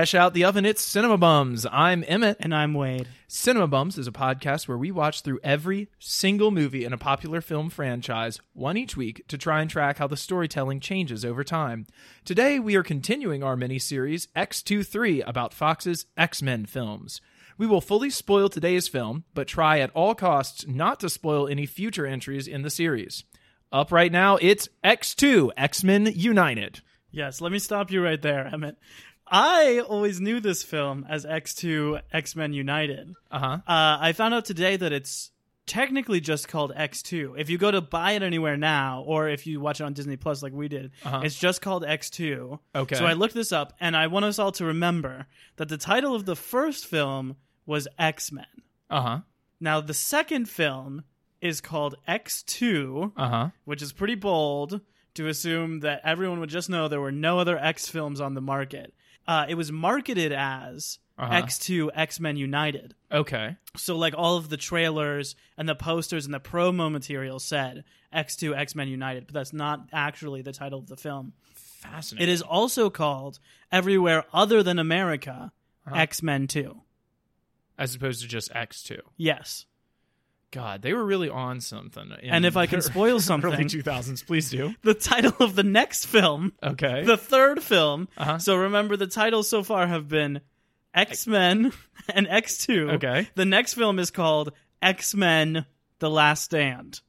Out the oven, it's Cinema Bums. I'm Emmett. And I'm Wade. Cinema Bums is a podcast where we watch through every single movie in a popular film franchise, one each week, to try and track how the storytelling changes over time. Today, we are continuing our mini series, X23 about Fox's X Men films. We will fully spoil today's film, but try at all costs not to spoil any future entries in the series. Up right now, it's X2 X Men United. Yes, let me stop you right there, Emmett. I always knew this film as X2 X Men United. Uh-huh. Uh, I found out today that it's technically just called X2. If you go to buy it anywhere now, or if you watch it on Disney Plus like we did, Uh-huh. it's just called X2. Okay. So I looked this up, and I want us all to remember that the title of the first film was X Men. Uh-huh. Now, the second film is called X2 Uh-huh. which is pretty bold to assume that everyone would just know there were no other X films on the market. Uh, it was marketed as Uh-huh. X2 X Men United. Okay. So, like all of the trailers and the posters and the promo material said X2 X Men United, but that's not actually the title of the film. Fascinating. It is also called everywhere other than America Uh-huh. X Men 2. As opposed to just X2. Yes. God, they were really on something. And if I can spoil early something, 2000s, please do. the title of the next film Okay. the third film. Uh-huh. So remember, the titles so far have been X Men and X Two. Okay. The next film is called X Men: The Last Stand.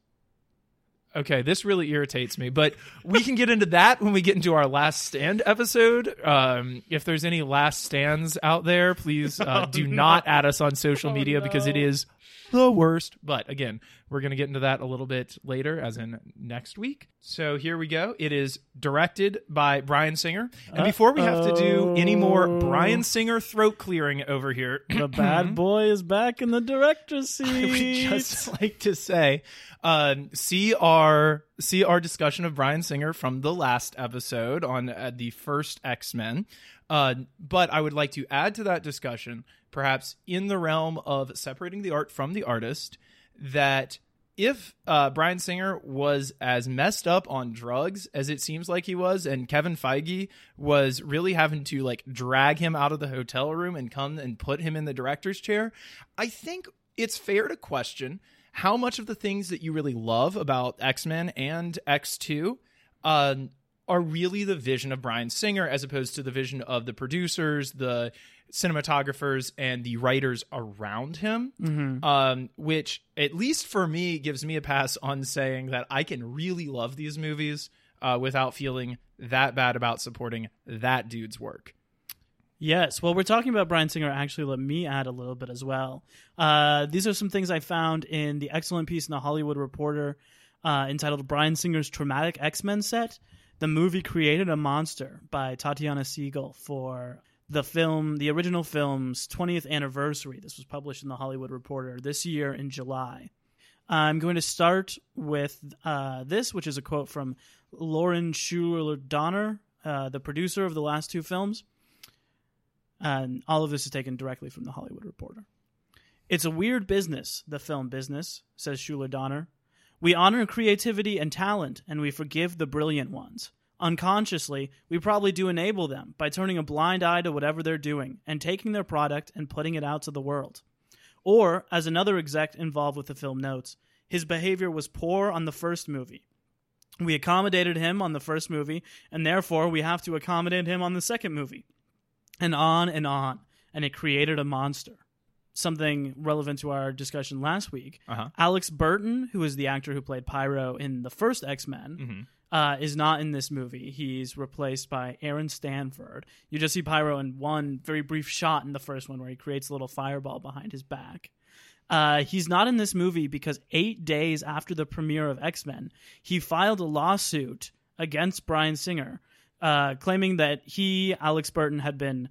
okay, this really irritates me, but we can get into that when we get into our last stand episode. Um, if there's any last stands out there, please uh, do not add us on social media because it Oh, no. is the worst. But again, we're going to get into that a little bit later, as in next week. So here we go. It is directed by Bryan Singer. And before we have to do any more Bryan Singer throat clearing over here, The bad boy is back in the director's seat. I would just like to say, um, see our see our discussion of Bryan Singer from the last episode on uh, the first X Men. Uh, but I would like to add to that discussion, perhaps in the realm of separating the art from the artist, that if uh, Bryan Singer was as messed up on drugs as it seems like he was, and Kevin Feige was really having to like drag him out of the hotel room and come and put him in the director's chair, I think it's fair to question how much of the things that you really love about X Men and X2 um, are really the vision of Bryan Singer as opposed to the vision of the producers, the cinematographers, and the writers around him. Mhm. Um, which, at least for me, gives me a pass on saying that I can really love these movies uh, without feeling that bad about supporting that dude's work. Yes. Well, we're talking about Bryan Singer. Actually, let me add a little bit as well. Uh, these are some things I found in the excellent piece in the Hollywood Reporter uh, entitled Bryan Singer's Traumatic X Men Set. The movie created a monster by Tatiana Siegel for the film, the original film's 20th anniversary. This was published in the Hollywood Reporter this year in July. I'm going to start with uh, this, which is a quote from Lauren Shuler Donner, uh, the producer of the last two films. And all of this is taken directly from the Hollywood Reporter. It's a weird business, the film business, says Schuler Donner. We honor creativity and talent, and we forgive the brilliant ones. Unconsciously, we probably do enable them by turning a blind eye to whatever they're doing and taking their product and putting it out to the world. Or, as another exec involved with the film notes, his behavior was poor on the first movie. We accommodated him on the first movie, and therefore we have to accommodate him on the second movie. And on and on. And it created a monster. Something relevant to our discussion last week. Uh-huh. Alex Burton, who is the actor who played Pyro in the first X Men, Mhm. Uh, is not in this movie. He's replaced by Aaron Stanford. You just see Pyro in one very brief shot in the first one where he creates a little fireball behind his back. Uh, he's not in this movie because eight days after the premiere of X Men, he filed a lawsuit against Bryan Singer, uh, claiming that he, Alex Burton, had been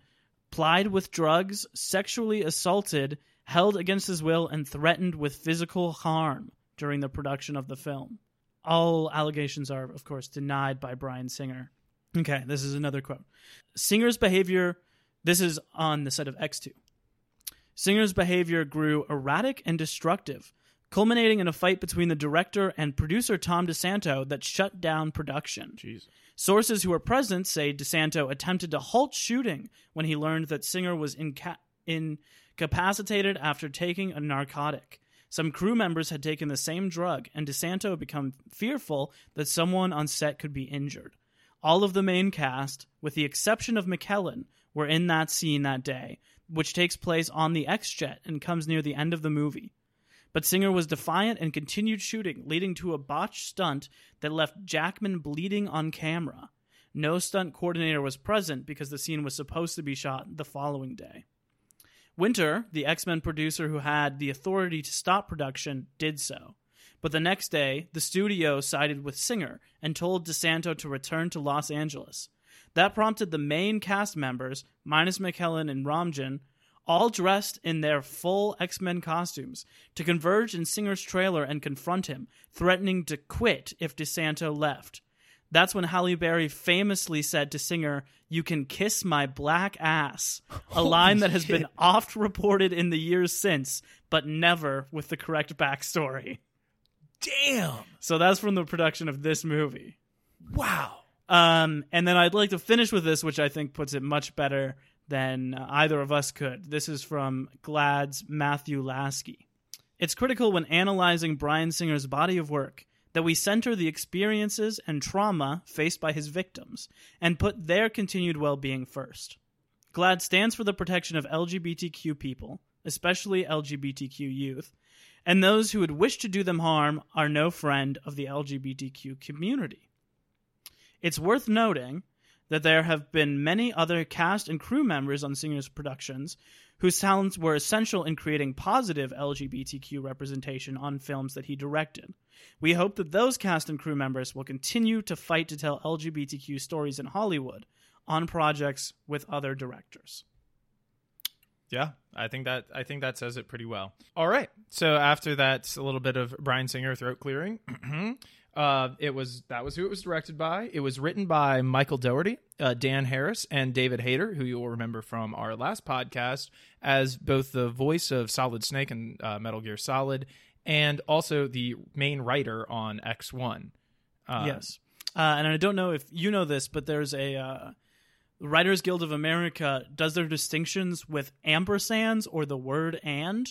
plied with drugs, sexually assaulted, held against his will, and threatened with physical harm during the production of the film. All allegations are, of course, denied by Bryan Singer. Okay, this is another quote. Singer's behavior, this is on the set of X2. Singer's behavior grew erratic and destructive, culminating in a fight between the director and producer Tom DeSanto that shut down production. Jeez. Sources who were present say DeSanto attempted to halt shooting when he learned that Singer was inca- incapacitated after taking a narcotic. Some crew members had taken the same drug, and DeSanto had become fearful that someone on set could be injured. All of the main cast, with the exception of McKellen, were in that scene that day, which takes place on the X Jet and comes near the end of the movie. But Singer was defiant and continued shooting, leading to a botched stunt that left Jackman bleeding on camera. No stunt coordinator was present because the scene was supposed to be shot the following day. Winter, the X Men producer who had the authority to stop production, did so. But the next day, the studio sided with Singer and told DeSanto to return to Los Angeles. That prompted the main cast members, minus McKellen and Romijn, all dressed in their full X Men costumes, to converge in Singer's trailer and confront him, threatening to quit if DeSanto left. That's when Halle Berry famously said to Singer, You can kiss my black ass. A line that has been oft reported in the years since, but never with the correct backstory. Damn. So that's from the production of this movie. Wow. Um, and then I'd like to finish with this, which I think puts it much better than either of us could. This is from GLAAD's Matthew Lasky. It's critical when analyzing Bryan Singer's body of work that we center the experiences and trauma faced by his victims and put their continued well being first. GLAAD stands for the protection of LGBTQ people, especially LGBTQ youth, and those who would wish to do them harm are no friend of the LGBTQ community. It's worth noting that there have been many other cast and crew members on Singer's productions whose talents were essential in creating positive LGBTQ representation on films that he directed. We hope that those cast and crew members will continue to fight to tell LGBTQ stories in Hollywood on projects with other directors. Yeah, I think that I think that says it pretty well. All right. So after that, a little bit of Bryan Singer throat clearing. uh, it was that was who it was directed by. It was written by Michael Dougherty, uh, Dan Harris, and David Hayter, who you will remember from our last podcast as both the voice of Solid Snake and uh, Metal Gear Solid, and also the main writer on X One. Uh, yes, uh, and I don't know if you know this, but there's a uh, Writers Guild of America does their distinctions with ampersands or the word and.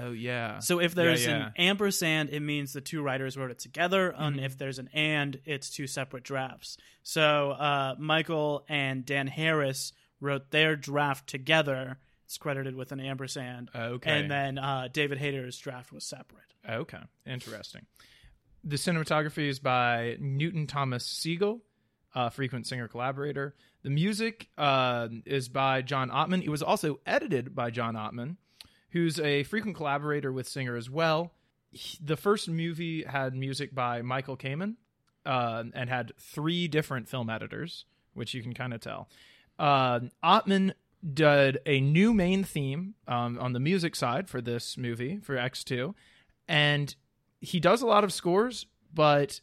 Oh yeah. So if there's Yeah, yeah. an ampersand, it means the two writers wrote it together, Mm-hmm. and if there's an and, it's two separate drafts. So uh, Michael and Dan Harris wrote their draft together. It's credited with an ampersand. Okay. And then uh, David Hayter's draft was separate. Okay, interesting. The cinematography is by Newton Thomas Sigel, a frequent singer collaborator. The music uh, is by John Ottman. It was also edited by John Ottman, who's a frequent collaborator with Singer as well. He- the first movie had music by Michael Kamen uh, and had three different film editors, which you can kind of tell. Uh, Ottman did a new main theme um, on the music side for this movie for X2, and he does a lot of scores, but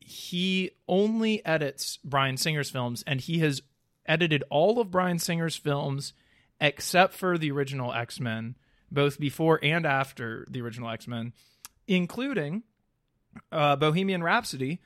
he only edits Bryan Singer's films, and he has edited all of Bryan Singer's films except for the original X Men, both before and after the original X Men, including uh, Bohemian Rhapsody,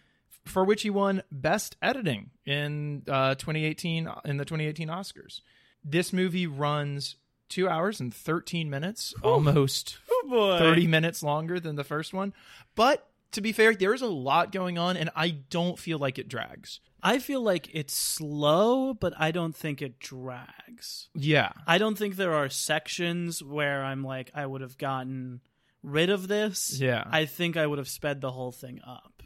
for which he won Best Editing in uh, 2018 in the 2018 Oscars. This movie runs two hours and 13 minutes, almost Oh boy. 30 minutes longer than the first one. But to be fair, there's a lot going on, and I don't feel like it drags. I feel like it's slow, but I don't think it drags. Yeah. I don't think there are sections where I'm like, I would have gotten rid of this. Yeah. I think I would have sped the whole thing up.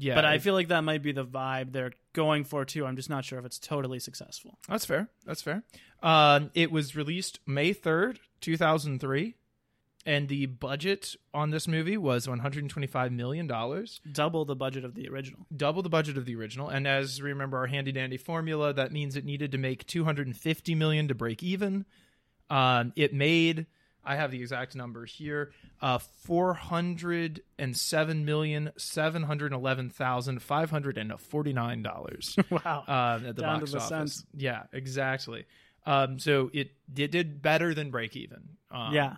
Yeah. but I feel like that might be the vibe they're going for too. I'm just not sure if it's totally successful. That's fair. That's fair. Um, it was released May 3rd, 2003, and the budget on this movie was $125 million, Double the budget of the original. double the budget of the original. And as we remember our handy dandy formula, that means it needed to make 250 million to break even. Um, it made, I have the exact number here, uh, $407,711,549 wow. uh, at the Down box the office. cents. Yeah, exactly. Um, so it, it did better than break even. Um, yeah.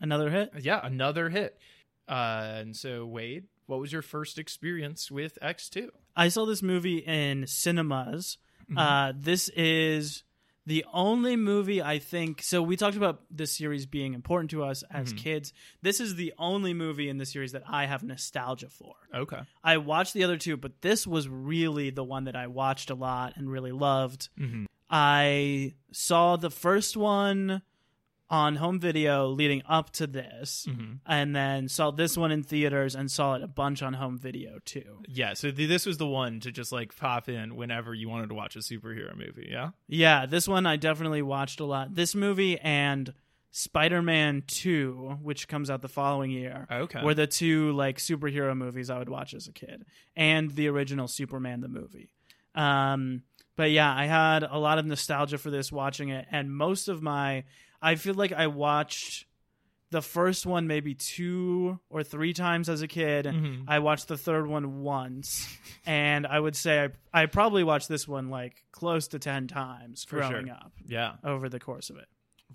Another hit? yeah, another hit. Uh, and so, Wade, what was your first experience with X2? I saw this movie in cinemas. Uh, this is the only movie I think. So we talked about this series being important to us as kids. This is the only movie in the series that I have nostalgia for. Okay. I watched the other two, but this was really the one that I watched a lot and really loved. Mhm. I saw the first one on home video leading up to this, Mhm. and then saw this one in theaters and saw it a bunch on home video too. Yeah, so th- this was the one to just like pop in whenever you wanted to watch a superhero movie, yeah? Yeah, this one I definitely watched a lot. This movie and Spider Man 2, which comes out the following year, Okay. were the two like superhero movies I would watch as a kid, and the original Superman the movie. Um, but yeah, I had a lot of nostalgia for this watching it, and most of my, I feel like I watched the first one maybe two or three times as a kid. Mhm. I watched the third one once, and I would say I, I probably watched this one like close to ten times For growing sure. up Yeah, over the course of it.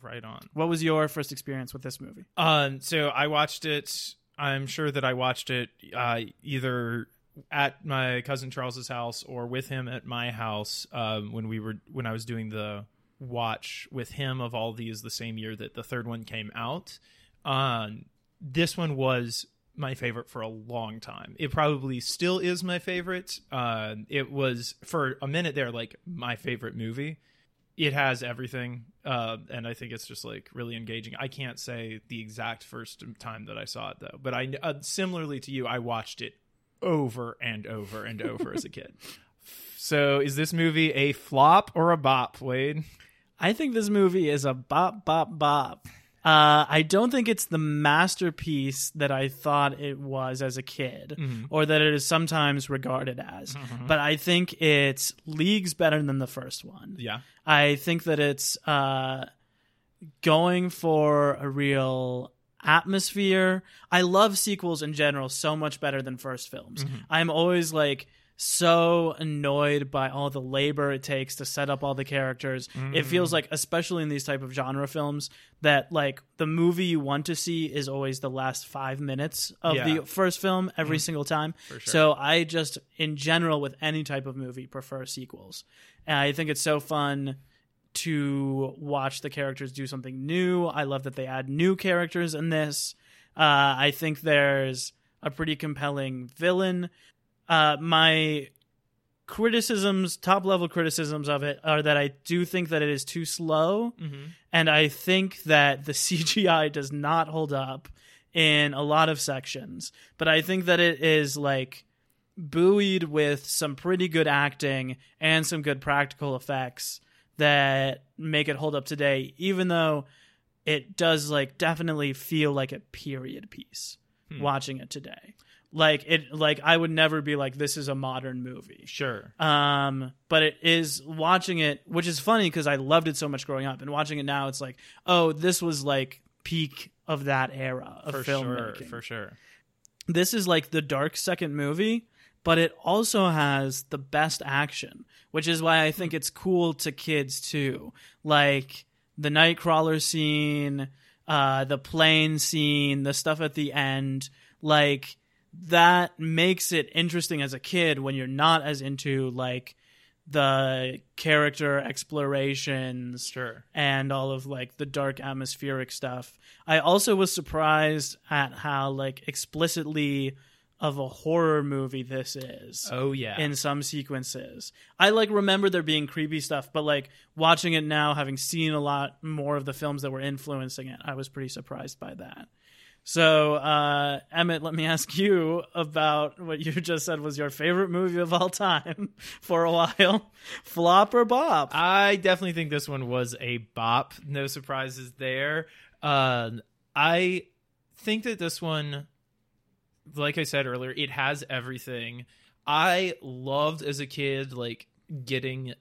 right on. What was your first experience with this movie? Um, so I watched it. I'm sure that I watched it uh, either at my cousin Charles's house or with him at my house um, when we were when I was doing the watch with him of all these the same year that the third one came out. Um, this one was my favorite for a long time. It probably still is my favorite. Uh, it was for a minute there like my favorite movie it has everything uh, and i think it's just like really engaging i can't say the exact first time that i saw it though but i uh, similarly to you i watched it over and over and over as a kid so is this movie a flop or a bop wade I think this movie is a bop, bop, bop. Uh, I don't think it's the masterpiece that I thought it was as a kid, or that it is sometimes regarded as. But I think it's leagues better than the first one. yeah I think that it's uh, going for a real atmosphere. I love sequels in general so much better than first films. I'm always like so annoyed by all the labor it takes to set up all the characters. It feels like especially in these type of genre films that like the movie you want to see is always the last 5 minutes of Yeah. the first film every single time. sure. So I just in general with any type of movie prefer sequels. And I think it's so fun to watch the characters do something new. I love that they add new characters in this. Uh, I think there's a pretty compelling villain. Uh, my criticisms, top level criticisms of it, are that I do think that it is too slow, and I think that the CGI does not hold up in a lot of sections. But I think that it is like buoyed with some pretty good acting and some good practical effects that make it hold up today, even though it does like definitely feel like a period piece watching it today. Like it like I would never be like this is a modern movie. sure Um, but it is watching it, which is funny because I loved it so much growing up, and watching it now, it's like, oh, this was like peak of that era of for sure filmmaking. for sure This is like the dark second movie, but it also has the best action, which is why I think it's cool to kids too. Like the Nightcrawler scene, uh, the plane scene, the stuff at the end, like that makes it interesting as a kid when you're not as into like the character explorations sure and all of like the dark atmospheric stuff. I also was surprised at how like explicitly of a horror movie this is oh yeah in some sequences. I like remember there being creepy stuff, but like watching it now, having seen a lot more of the films that were influencing it, I was pretty surprised by that. So, uh, Emmett, let me ask you about what you just said was your favorite movie of all time for a while. Flop or bop? I definitely think this one was a bop. No surprises there. Uh, I think that this one, like I said earlier, it has everything. I loved as a kid, like getting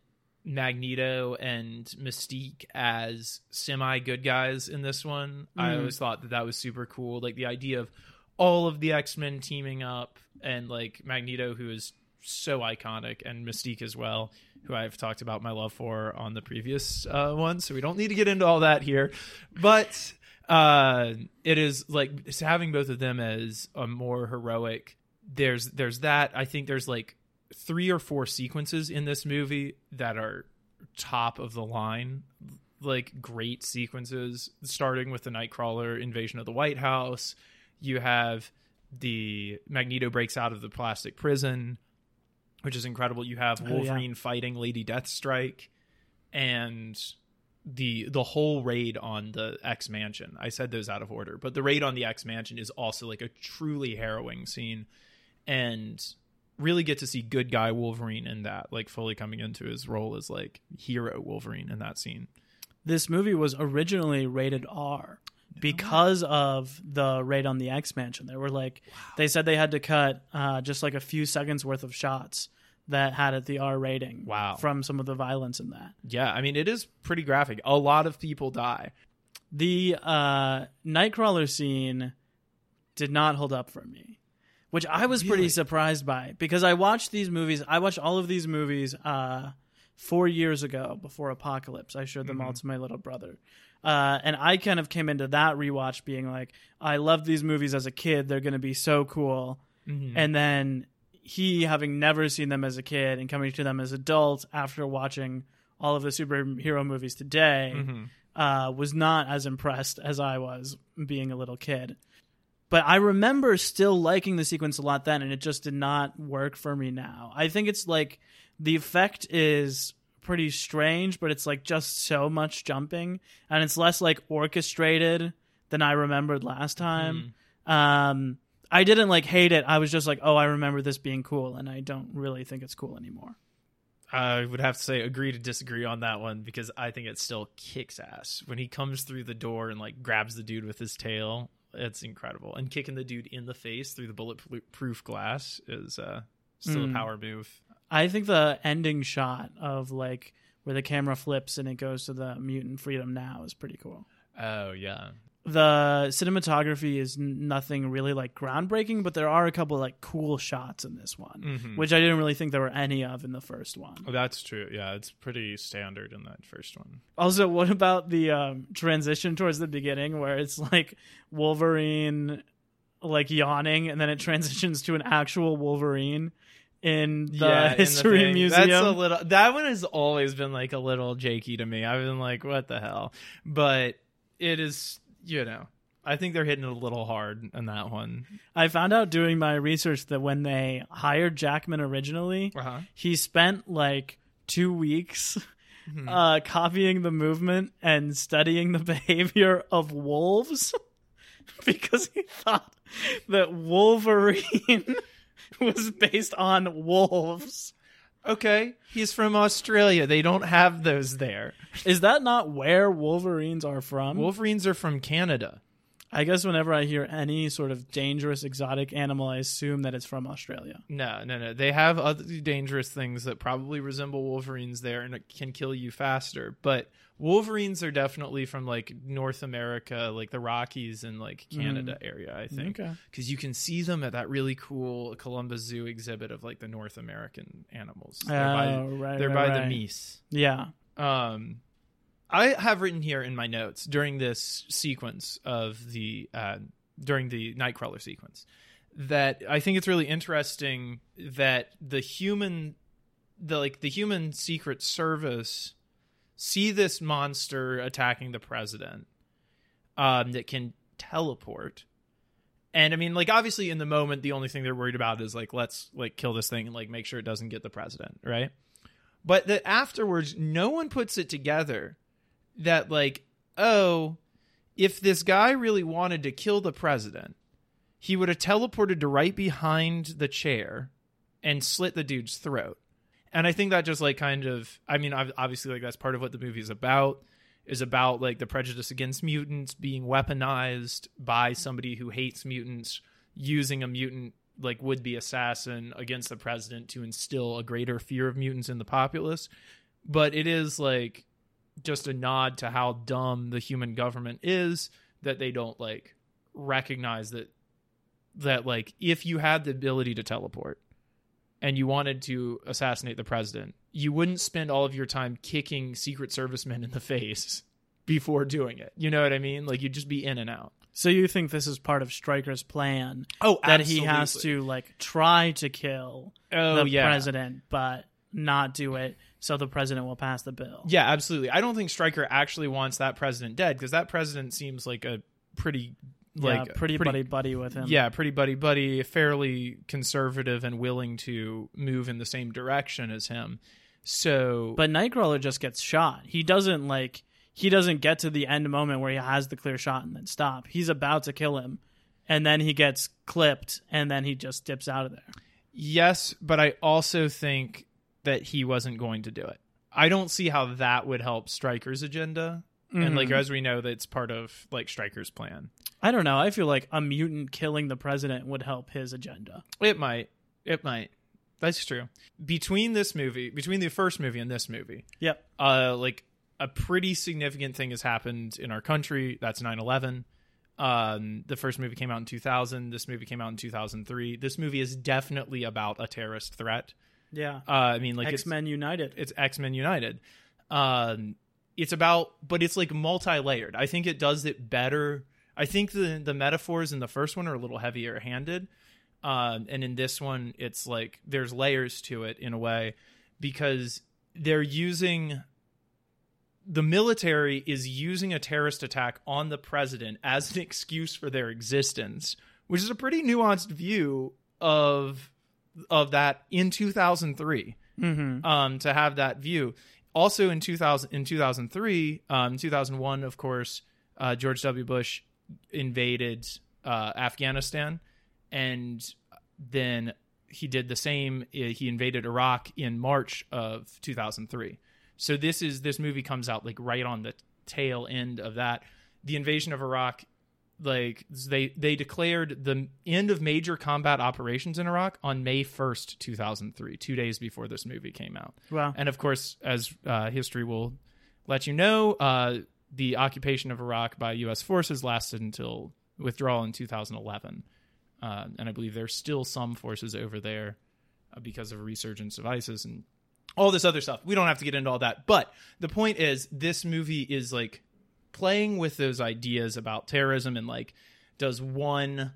Magneto and Mystique as semi good guys in this one. I Mhm. always thought that that was super cool. Like the idea of all of the X Men teaming up and like Magneto, who is so iconic, and Mystique as well, who I've talked about my love for on the previous uh, one. So we don't need to get into all that here. But uh, it is like having both of them as a more heroic. There's there's that. I think there's like three or four sequences in this movie that are top of the line, like great sequences. Starting with the Nightcrawler invasion of the White House, you have the Magneto breaks out of the plastic prison, which is incredible. You have Oh, yeah. Wolverine fighting Lady Deathstrike, and the the whole raid on the X Mansion. I said those out of order, but the raid on the X Mansion is also like a truly harrowing scene, and really get to see good guy Wolverine in that, like fully coming into his role as like hero Wolverine in that scene. This movie was originally rated R because of the raid on the X Mansion. They were like, they said they had to cut uh, just like a few seconds worth of shots that had it the R rating. Wow. From some of the violence in that. Yeah, I mean it is pretty graphic. A lot of people die. The uh, Nightcrawler scene did not hold up for me, which I was pretty surprised by because I watched these movies. I watched all of these movies uh, four years ago before Apocalypse. I showed them all to my little brother. Uh, and I kind of came into that rewatch being like, I loved these movies as a kid. They're going to be so cool. And then he, having never seen them as a kid and coming to them as adult after watching all of the superhero movies today, Mm-hmm. uh, was not as impressed as I was being a little kid. But I remember still liking the sequence a lot then, and it just did not work for me now. I think it's like the effect is pretty strange, but it's like just so much jumping, and it's less like orchestrated than I remembered last time. Um, I didn't like hate it. I was just like, oh, I remember this being cool, and I don't really think it's cool anymore. I would have to say agree to disagree on that one because I think it still kicks ass when he comes through the door and like grabs the dude with his tail. It's incredible, and kicking the dude in the face through the bulletproof glass is uh, still Mm. a power move. I think the ending shot of like where the camera flips and it goes to the mutant freedom now is pretty cool. Oh yeah, The cinematography is nothing really like groundbreaking, but there are a couple like cool shots in this one, Mhm. which I didn't really think there were any of in the first one. Oh, that's true. Yeah, it's pretty standard in that first one. Also, what about the um, transition towards the beginning where it's like Wolverine like yawning and then it transitions to an actual Wolverine in the in the history thing. museum? That's a little. That one has always been like a little jakey to me. I've been like, what the hell? But it is, you know, I think they're hitting it a little hard on that one. I found out doing my research that when they hired Jackman originally, Uh-huh. he spent like two weeks Mm-hmm. uh, copying the movement and studying the behavior of wolves because he thought that Wolverine was based on wolves. Okay, he's from Australia. They don't have those there. Is that not where Wolverines are from? Wolverines are from Canada. I guess whenever I hear any sort of dangerous exotic animal, I assume that it's from Australia. No, no, no. They have other dangerous things that probably resemble Wolverines there and it can kill you faster. But Wolverines are definitely from like North America, like the Rockies and like Canada area, I think. Okay. Because you can see them at that really cool Columbus Zoo exhibit of like the North American animals. They're by, Oh, right, they're right, by right. the Meese. Yeah. Um, I have written here in my notes during this sequence of the uh, during the Nightcrawler sequence that I think it's really interesting that the human, the like the human Secret Service, see this monster attacking the president, um, that can teleport. And I mean, like, obviously, in the moment, the only thing they're worried about is like, let's like kill this thing and like make sure it doesn't get the president, right? But that afterwards, no one puts it together that like, oh, if this guy really wanted to kill the president, he would have teleported to right behind the chair and slit the dude's throat. And I think that just like kind of, I mean, obviously, like that's part of what the movie is about. Is about like the prejudice against mutants being weaponized by somebody who hates mutants, using a mutant like would be assassin against the president to instill a greater fear of mutants in the populace. But it is like just a nod to how dumb the human government is that they don't like recognize that that like if you had the ability to teleport and you wanted to assassinate the president, you wouldn't spend all of your time kicking secret servicemen in the face before doing it. You know what I mean? Like you'd just be in and out. So you think this is part of Stryker's plan Oh, that he has to like try to kill Oh the yeah, president, but not do it, so the president will pass the bill. yeah, absolutely. I don't think Stryker actually wants that president dead because that president seems like a pretty like yeah, pretty, buddy buddy with him. Yeah, pretty buddy buddy, fairly conservative and willing to move in the same direction as him. So, But Nightcrawler just gets shot. He doesn't like he doesn't get to the end moment where he has the clear shot and then stop. He's about to kill him, and then he gets clipped, and then he just dips out of there. yes, but I also think that he wasn't going to do it. I don't see how that would help Stryker's agenda. And like Mhm. as we know, that's part of like Stryker's plan. I don't know. I feel like a mutant killing the president would help his agenda. It might. It might. That's true. Between this movie, between the first movie and this movie, Yep. uh like a pretty significant thing has happened in our country that's 9-11 um the first movie came out in 2000 this movie came out in 2003 this movie is definitely about a terrorist threat Yeah. uh i mean like X Men United. it's, it's x-men united um it's about but it's like multi-layered i think it does it better i think the the metaphors in the first one are a little heavier handed um and in this one it's like there's layers to it in a way because they're using the military is using a terrorist attack on the president as an excuse for their existence which is a pretty nuanced view of of that in 2003 mm-hmm. um, to have that view. Also in 2000, in 2003, um, 2001, of course, uh, George W. Bush invaded uh, Afghanistan, and then he did the same. uh, He invaded Iraq in March of 2003. So this is this movie comes out like right on the tail end of that. The invasion of Iraq like they they declared the end of major combat operations in Iraq on May 1st, 2003, 2 days before this movie came out. Wow. And of course, as uh, history will let you know, uh, the occupation of Iraq by US forces lasted until withdrawal in 2011. Uh, and I believe there's still some forces over there uh, because of a resurgence of ISIS and all this other stuff. We don't have to get into all that. But the point is, this movie is like playing with those ideas about terrorism and like, does one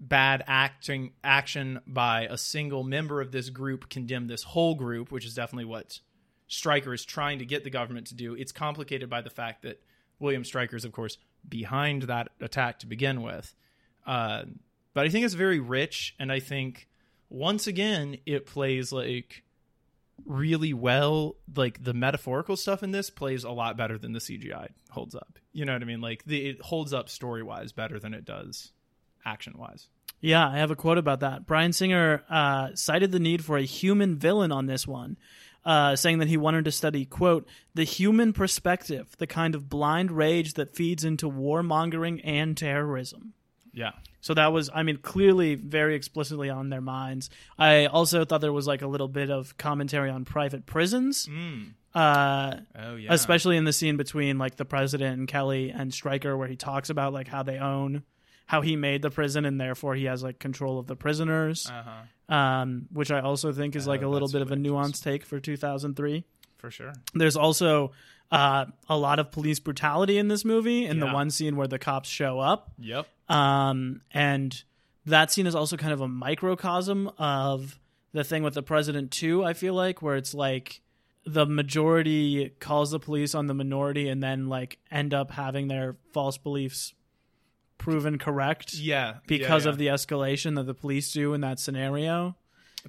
bad acting action by a single member of this group condemn this whole group, which is definitely what Stryker is trying to get the government to do. It's complicated by the fact that William Stryker is, of course, behind that attack to begin with. Uh, but I think it's very rich, and I think once again it plays like really well. Like the metaphorical stuff in this plays a lot better than the CGI holds up. You know what I mean? Like the, it holds up story wise better than it does action wise. Yeah, I have a quote about that. Bryan Singer uh, cited the need for a human villain on this one, uh, saying that he wanted to study, quote, the human perspective, the kind of blind rage that feeds into warmongering and terrorism. Yeah. So that was, I mean, clearly very explicitly on their minds. I also thought there was like a little bit of commentary on private prisons, Mm. uh, Oh yeah. especially in the scene between like the president and Kelly and Stryker, where he talks about like how they own, how he made the prison and therefore he has like control of the prisoners, Uh huh. um, which I also think is like Oh, a little bit of a nuanced take for 2003. For sure. There's also uh, a lot of police brutality in this movie, in the one scene where the cops show up. Yep. Um, and that scene is also kind of a microcosm of the thing with the president too. I feel like where it's like the majority calls the police on the minority, and then like end up having their false beliefs proven correct Yeah. because yeah, of the escalation that the police do in that scenario.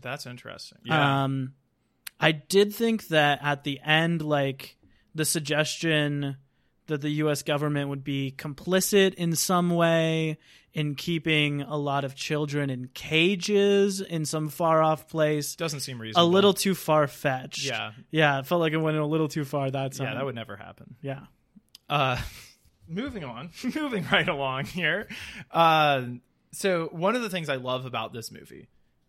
That's interesting. Yeah. Um, I did think that at the end, like the suggestion that the U.S. government would be complicit in some way in keeping a lot of children in cages in some far off place. Doesn't seem reasonable. A little too far fetched. Yeah. Yeah, it felt like it went a little too far that time. Yeah. That would never happen. Yeah. Uh, moving on, moving right along here. Uh, so one of the things I love about this movie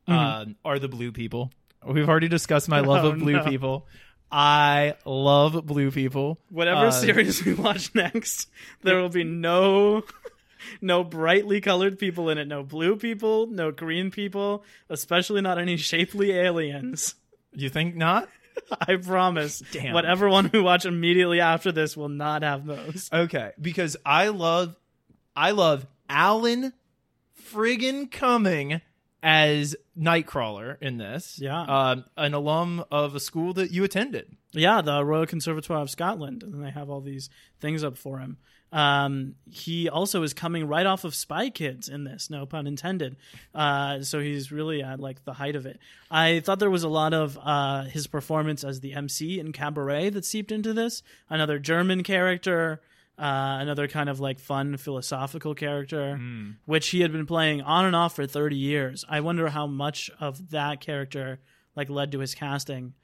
uh, are the blue people. We've already discussed my love Oh, of blue no. people. I love blue people. Whatever Uh, series we watch next, there will be no no brightly colored people in it, no blue people, no green people, especially not any shapely aliens. You think not? I promise. Damn. What everyone who watch immediately after this will not have those. Okay, because I love, I love Alan friggin' Cumming as Nightcrawler in this. Yeah. um, an alum of a school that you attended. Yeah, the Royal Conservatoire of Scotland, and they have all these things up for him. Um, he also is coming right off of Spy Kids in this, no pun intended. Uh, so he's really at like the height of it. I thought there was a lot of uh, his performance as the MC in Cabaret that seeped into this. Another German character, uh, another kind of like fun philosophical character, which he had been playing on and off for 30 years. I wonder how much of that character like led to his casting.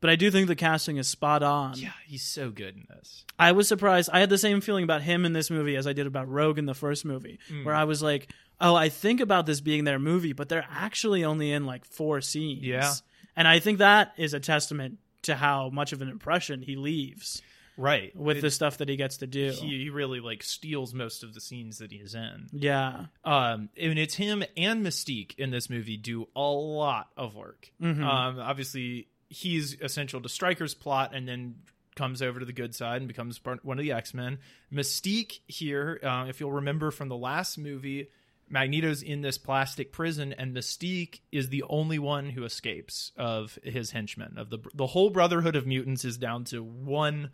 But I do think the casting is spot on. Yeah, he's so good in this. I was surprised. I had the same feeling about him in this movie as I did about Rogue in the first movie, Mm. where I was like, "Oh, I think about this being their movie, but they're actually only in like four scenes." Yeah. and I think that is a testament to how much of an impression he leaves Right. with the stuff that he gets to do. he, he really like steals most of the scenes that he's in. yeah, Um, and it's him and Mystique in this movie do a lot of work. Mm-hmm. Um, obviously he's essential to Stryker's plot, and then comes over to the good side and becomes part, one of the X Men. Mystique here, uh, if you'll remember from the last movie, Magneto's in this plastic prison, and Mystique is the only one who escapes of his henchmen. Of the the whole Brotherhood of Mutants is down to one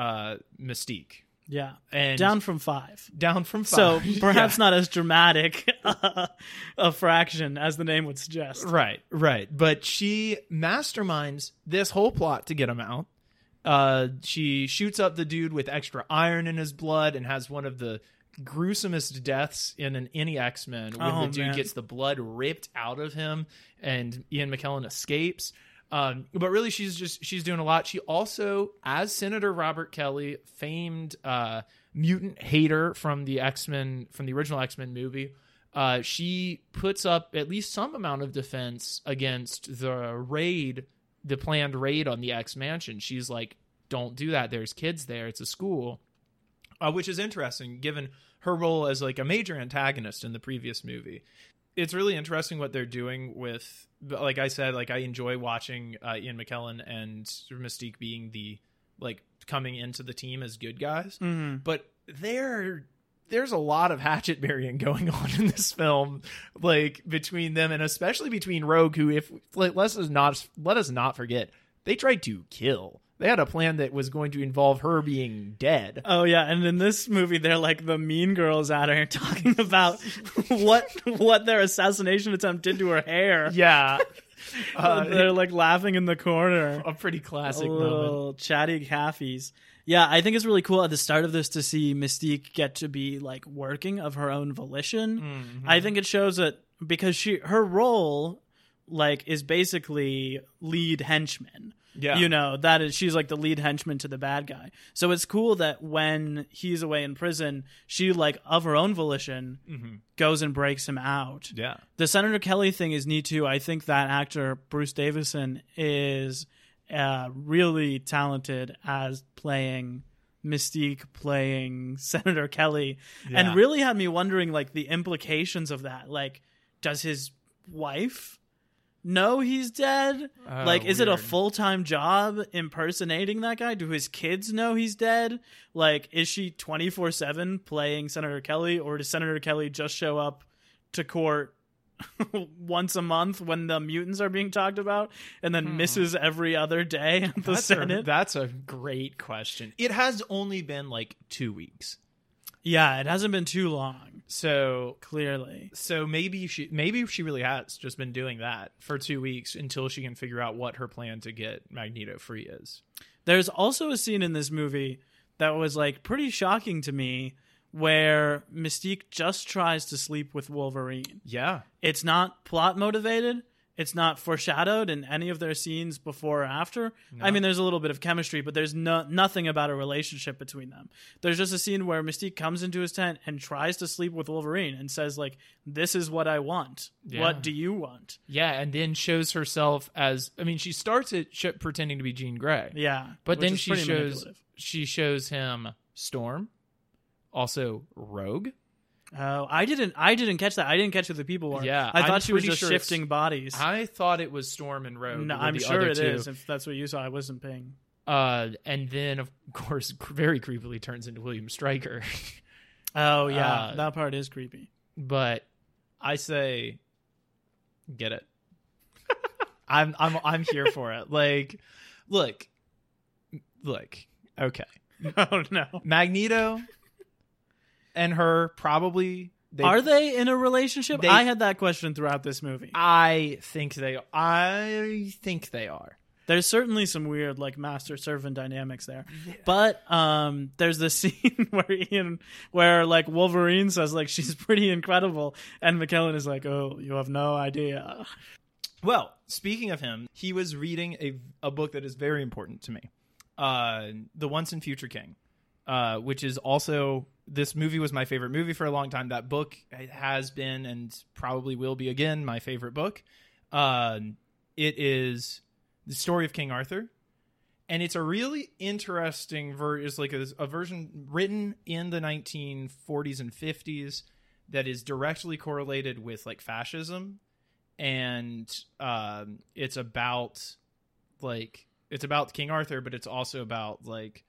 uh, Mystique, yeah, and down from five. down from five. So perhaps Yeah. not as dramatic a fraction as the name would suggest. Right, right. But she masterminds this whole plot to get him out. Uh, she shoots up the dude with extra iron in his blood and has one of the gruesomest deaths in an any X Men when Oh, the dude man. gets the blood ripped out of him and Ian McKellen escapes. Um, but really, she's just she's doing a lot. She also, as Senator Robert Kelly, famed uh, mutant hater from the X Men from the original X Men movie, uh, she puts up at least some amount of defense against the raid, the planned raid on the X Mansion. She's like, "Don't do that. There's kids there. It's a school," uh, which is interesting given her role as like a major antagonist in the previous movie. It's really interesting what they're doing with, like I said, like I enjoy watching uh, Ian McKellen and Mystique being the like coming into the team as good guys. Hmm but there there's a lot of hatchet burying going on in this film like between them and especially between rogue who if let us not let us not forget they tried to kill they had a plan that was going to involve her being dead Oh yeah, and in this movie, they're like the mean girls at her, talking about what what their assassination attempt did to her hair. yeah uh, they're like laughing in the corner. a pretty classic moment Little chatty halfies. Yeah, I think it's really cool at the start of this to see Mystique get to be like working of her own volition. Mm-hmm. I think it shows that because she her role like is basically lead henchman. Yeah. You know, that is she's like the lead henchman to the bad guy. So it's cool that when he's away in prison, she like of her own volition goes and breaks him out. Mm-hmm. yeah The Senator Kelly thing is neat too. I think that actor Bruce Davison is uh, really talented as playing Mystique, playing Senator Kelly, Yeah. and really had me wondering like the implications of that. Like, does his wife know he's dead? Oh, like, is it a full time job impersonating that guy? Do his kids know he's dead? Like, is she twenty four seven playing Senator Kelly, or does Senator Kelly just show up to court once a month when the mutants are being talked about, and then misses every other day at the Hmm. that's Senate? a, that's a great question it has only been like two weeks yeah, it hasn't been too long. So Clearly, So maybe she maybe she really has just been doing that for two weeks until she can figure out what her plan to get Magneto free is. There's also a scene in this movie that was like pretty shocking to me where Mystique just tries to sleep with Wolverine. Yeah. It's not plot motivated. It's not foreshadowed in any of their scenes before or after. I mean, there's a little bit of chemistry, but there's no, nothing about a relationship between them. There's just a scene where Mystique comes into his tent and tries to sleep with Wolverine and says, like, this is what I want. Yeah. What do you want? Yeah, and then shows herself as I mean, she starts it sh- pretending to be Jean Grey. Yeah. But then she shows she shows him Storm, also Rogue. Oh, I didn't. I didn't catch that. I didn't catch who the people were. Yeah, I I'm thought she was just sure shifting bodies. I thought it was Storm and Rogue. no, I'm sure it two. is. If that's what you saw, I wasn't paying. Uh, and then of course, very creepily turns into William Stryker. Oh yeah, Uh, that part is creepy. but I say, get it. I'm I'm I'm here for it. Like, look, look. Okay, Oh no. Magneto and her probably. They, Are they in a relationship? They- I had that question throughout this movie. I think they. I think they are. There's certainly some weird like master servant dynamics there, but um, there's this scene where Ian, where like Wolverine says like she's pretty incredible, and McKellen is like, oh, you have no idea. Well, speaking of him, he was reading a a book that is very important to me, uh, The Once and Future King, uh, which is also this movie was my favorite movie for a long time. That book has been and probably will be again my favorite book. Uh, it is the story of King Arthur, and it's a really interesting ver. It's like a, a version written in the 1940s and 50s that is directly correlated with like fascism and um, it's about like it's about King Arthur, but it's also about like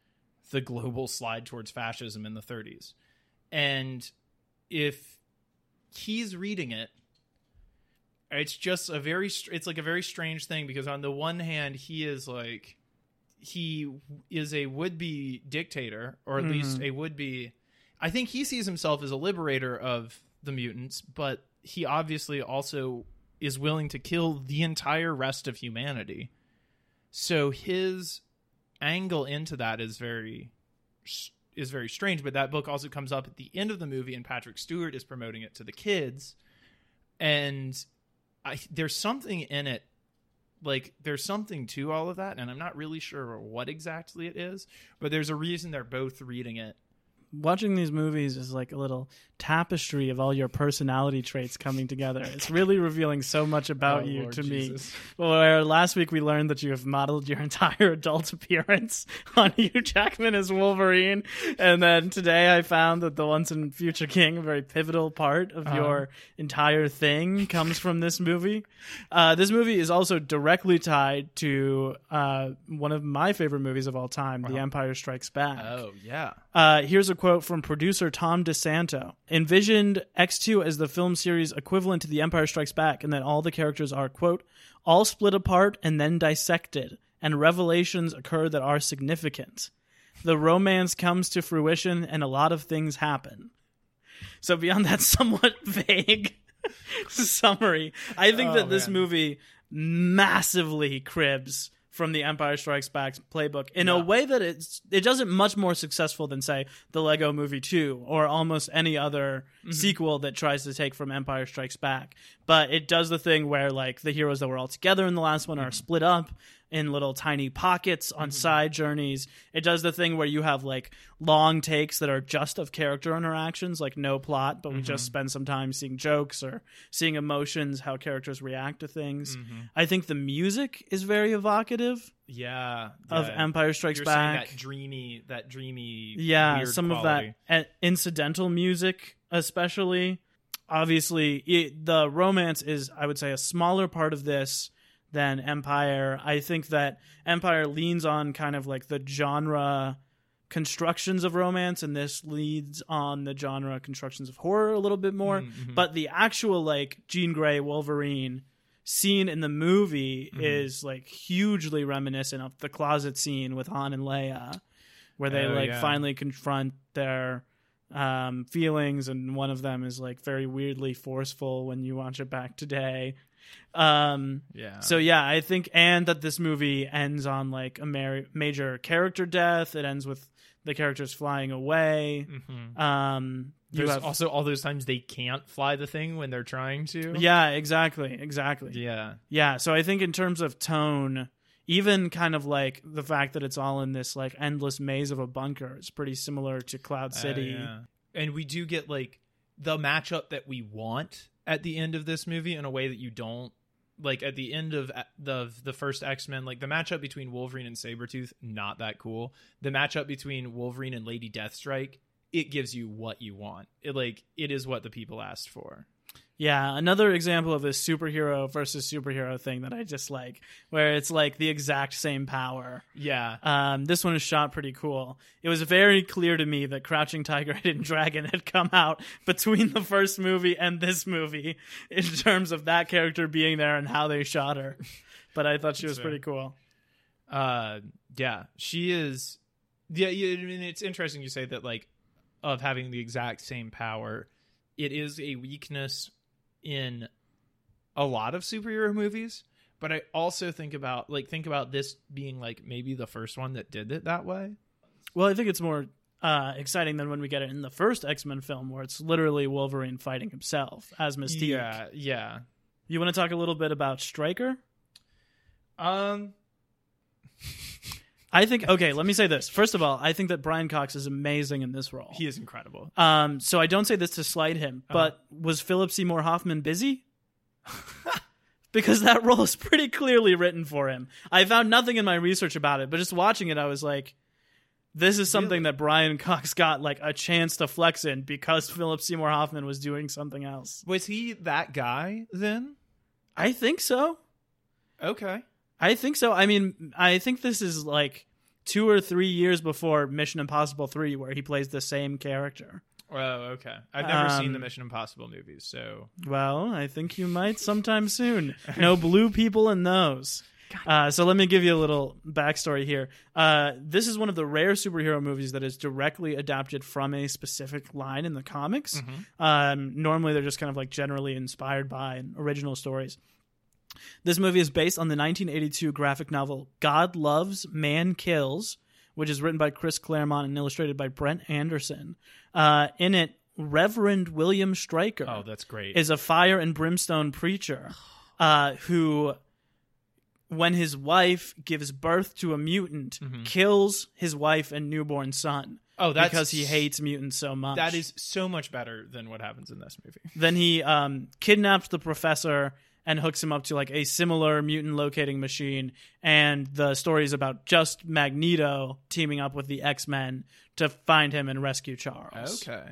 the global slide towards fascism in the 30s. And if he's reading it, it's just a very it's like a very strange thing because on the one hand he is like he is a would-be dictator or at least mm-hmm. a would-be I think he sees himself as a liberator of the mutants, but he obviously also is willing to kill the entire rest of humanity. So his angle into that is very is very strange, but that book also comes up at the end of the movie and Patrick Stewart is promoting it to the kids. And I there's something in it like there's something to all of that and I'm not really sure what exactly it is, but there's a reason they're both reading it Watching these movies is like a little tapestry of all your personality traits coming together. It's really revealing so much about Oh, you Lord to Jesus. me. Where last week we learned that you have modeled your entire adult appearance on Hugh Jackman as Wolverine, and then today I found that the Once and Future King, a very pivotal part of Uh-huh. your entire thing, comes from this movie. Uh, this movie is also directly tied to uh, one of my favorite movies of all time, The Empire Strikes Back. Oh, yeah. Uh, here's a quote from producer Tom DeSanto. Envisioned X2 as the film series equivalent to The Empire Strikes Back, and that all the characters are, quote, all split apart and then dissected, and revelations occur that are significant. The romance comes to fruition, and a lot of things happen. So, beyond that somewhat vague summary, I think Oh, that this man. movie massively cribs from the Empire Strikes Back playbook in a way that it's it does it much more successful than say the Lego Movie 2 or almost any other Mm-hmm. sequel that tries to take from Empire Strikes Back. But it does the thing where like the heroes that were all together in the last one Mm-hmm. are split up in little tiny pockets on side journeys. It does the thing where you have like long takes that are just of character interactions, like no plot, but we Mm-hmm. just spend some time seeing jokes or seeing emotions, how characters react to things. Mm-hmm. I think the music is very evocative Yeah. of yeah. Empire Strikes You're Back. that dreamy, that dreamy, yeah, some quality. of that incidental music, especially. Obviously, it, the romance is, I would say, a smaller part of this than Empire. I think that Empire leans on kind of like the genre constructions of romance, and this leads on the genre constructions of horror a little bit more. Mm-hmm. But the actual like Jean Grey Wolverine scene in the movie Mm-hmm. is like hugely reminiscent of the closet scene with Han and Leia, where they Oh, like yeah. finally confront their um, feelings, and one of them is like very weirdly forceful when you watch it back today. Um, Yeah. so yeah, I think, and that this movie ends on like a mar- major character death. It ends with the characters flying away. Um, you There's have, also all those times they can't fly the thing when they're trying to. yeah, exactly, exactly. Yeah. Yeah, so I think in terms of tone, even kind of like the fact that it's all in this like endless maze of a bunker is pretty similar to Cloud City. Uh, yeah. And we do get like the matchup that we want at the end of this movie in a way that you don't like at the end of uh, the the first X-Men like the matchup between Wolverine and Sabretooth not that cool. The matchup between Wolverine and Lady Deathstrike it gives you what you want. It like it is what the people asked for. Yeah, another example of a superhero versus superhero thing that I just like, where it's like the exact same power. Yeah. Um, this one is shot pretty cool. It was very clear to me that Crouching Tiger, Hidden Dragon had come out between the first movie and this movie in terms of that character being there and how they shot her. But I thought she was pretty cool. Uh yeah, she is yeah, yeah, I mean it's interesting you say that like of having the exact same power. It is a weakness in a lot of superhero movies, but I also think about like think about this being like maybe the first one that did it that way. Well, I think it's more uh, exciting than when we get it in the first X Men film, where it's literally Wolverine fighting himself as Mystique. Yeah, yeah. You want to talk a little bit about Stryker? Um I think okay. Let me say this. First of all, I think that Brian Cox is amazing in this role. he is incredible. Um, so I don't say this to slight him, but was Philip Seymour Hoffman busy? because that role is pretty clearly written for him. I found nothing in my research about it, but just watching it, I was like, this is something that Brian Cox got like a chance to flex in because Philip Seymour Hoffman was doing something else. Was he that guy then? I think so. Okay. I think so. I mean, I think this is like two or three years before Mission Impossible 3, where he plays the same character. Oh, okay. I've never seen the Um, Mission Impossible movies, so Well, I think you might sometime soon. No blue people in those. Uh, so let me give you a little backstory here. Uh, this is one of the rare superhero movies that is directly adapted from a specific line in the comics. Um, normally, they're just kind of like generally inspired by original stories. This movie is based on the 1982 graphic novel God Loves, Man Kills, which is written by Chris Claremont and illustrated by Brent Anderson. Uh, in it, Reverend William Stryker oh, that's great. is a fire and brimstone preacher uh, who, when his wife gives birth to a mutant, kills his wife and newborn son. Oh, that's- because he hates mutants so much. that is so much better than what happens in this movie. Then he um, kidnaps the professor and hooks him up to like a similar mutant locating machine. And the story is about just Magneto teaming up with the X Men to find him and rescue Charles. Okay.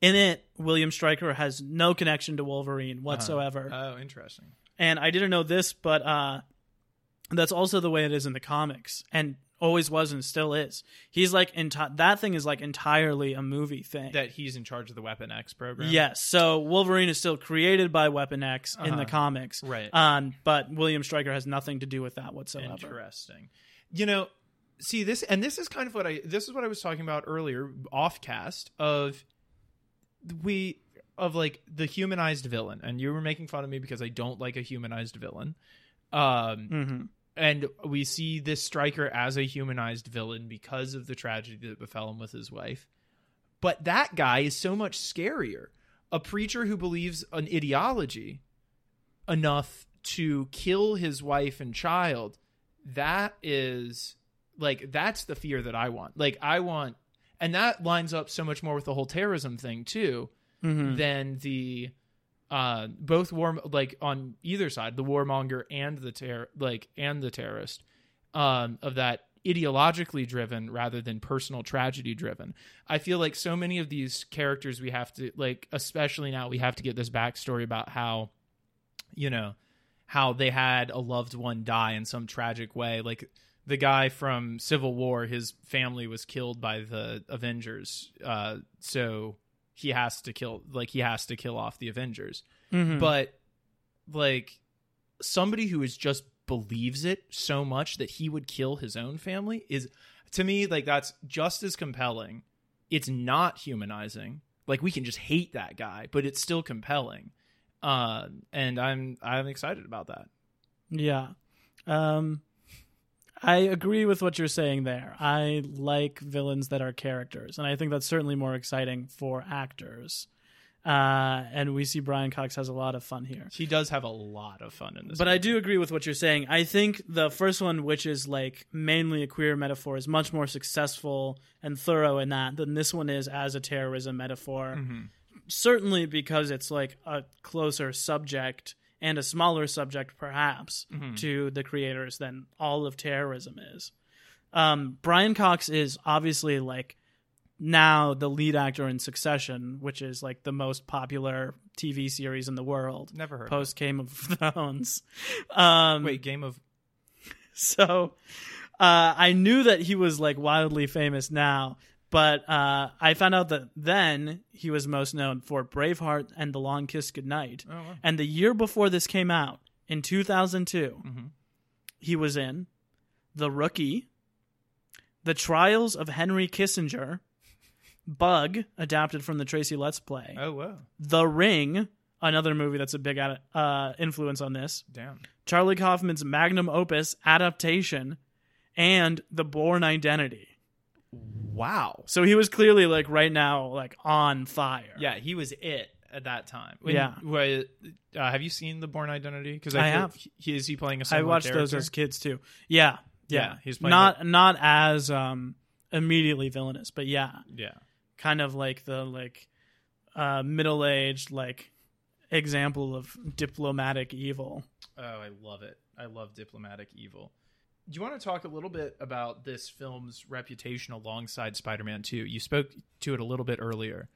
In it, William Stryker has no connection to Wolverine whatsoever. Oh, interesting. and I didn't know this, but uh, that's also the way it is in the comics, and always was and still is. He's like enti- that thing is like entirely a movie thing. That he's in charge of the Weapon X program. yes, so Wolverine is still created by Weapon X in the Uh-huh. comics, Right. Um, but William Stryker has nothing to do with that whatsoever. Interesting. You know, see this, and this is kind of what I this is what I was talking about earlier, off cast of we of like the humanized villain, and you were making fun of me because I don't like a humanized villain. Um, hmm and we see this Stryker as a humanized villain because of the tragedy that befell him with his wife. But that guy is so much scarier. A preacher who believes an ideology enough to kill his wife and child, that is like that's the fear that I want. Like I want and that lines up so much more with the whole terrorism thing too hmm than the uh both war like on either side the warmonger and the terror like and the terrorist um of that ideologically driven rather than personal tragedy driven. I feel like so many of these characters we have to like especially now we have to get this backstory about how you know how they had a loved one die in some tragic way. Like the guy from civil war his family was killed by the avengers uh so he has to kill like he has to kill off the avengers. Hmm but like somebody who is just believes it so much that he would kill his own family is to me like that's just as compelling. It's not humanizing. Like we can just hate that guy but it's still compelling. Uh, and i'm i'm excited about that. Yeah. Um I agree with what you're saying there. I like villains that are characters, and I think that's certainly more exciting for actors. Uh, and we see Brian Cox has a lot of fun here. he does have a lot of fun in this But I do agree with what you're saying. I think the first one, which is like mainly a queer metaphor, is much more successful and thorough in that than this one is as a terrorism metaphor. Certainly because it's like a closer subject and a smaller subject, perhaps, to the creators than all of terrorism is. Um, Brian Cox is obviously like now the lead actor in Succession, which is like the most popular TV series in the world Never heard. post Game of Thrones. Um, Wait, Game of so uh, I knew that he was like wildly famous now, but uh, I found out that then he was most known for Braveheart and The Long Kiss Goodnight. Oh, wow. And the year before this came out, in 2002, Mhm. he was in The Rookie, The Trials of Henry Kissinger, Bug, adapted from the Tracy Letts Play, Oh, whoa. The Ring, another movie that's a big ad- uh, influence on this, Damn. Charlie Kaufman's magnum opus adaptation, and The Bourne Identity. Wow. So he was clearly like right now like on fire. Yeah, he was it at that time. Yeah. What, uh, have you seen The Bourne Identity? Because I feel- have. He, is he playing a I watched those as kids too. Yeah, yeah. Yeah, he's playing not not as um immediately villainous, but yeah, Yeah. kind of like the like uh middle aged like example of diplomatic evil. Oh, I love it. I love diplomatic evil. Do you want to talk a little bit about this film's reputation alongside Spider-Man 2? You spoke to it a little bit earlier.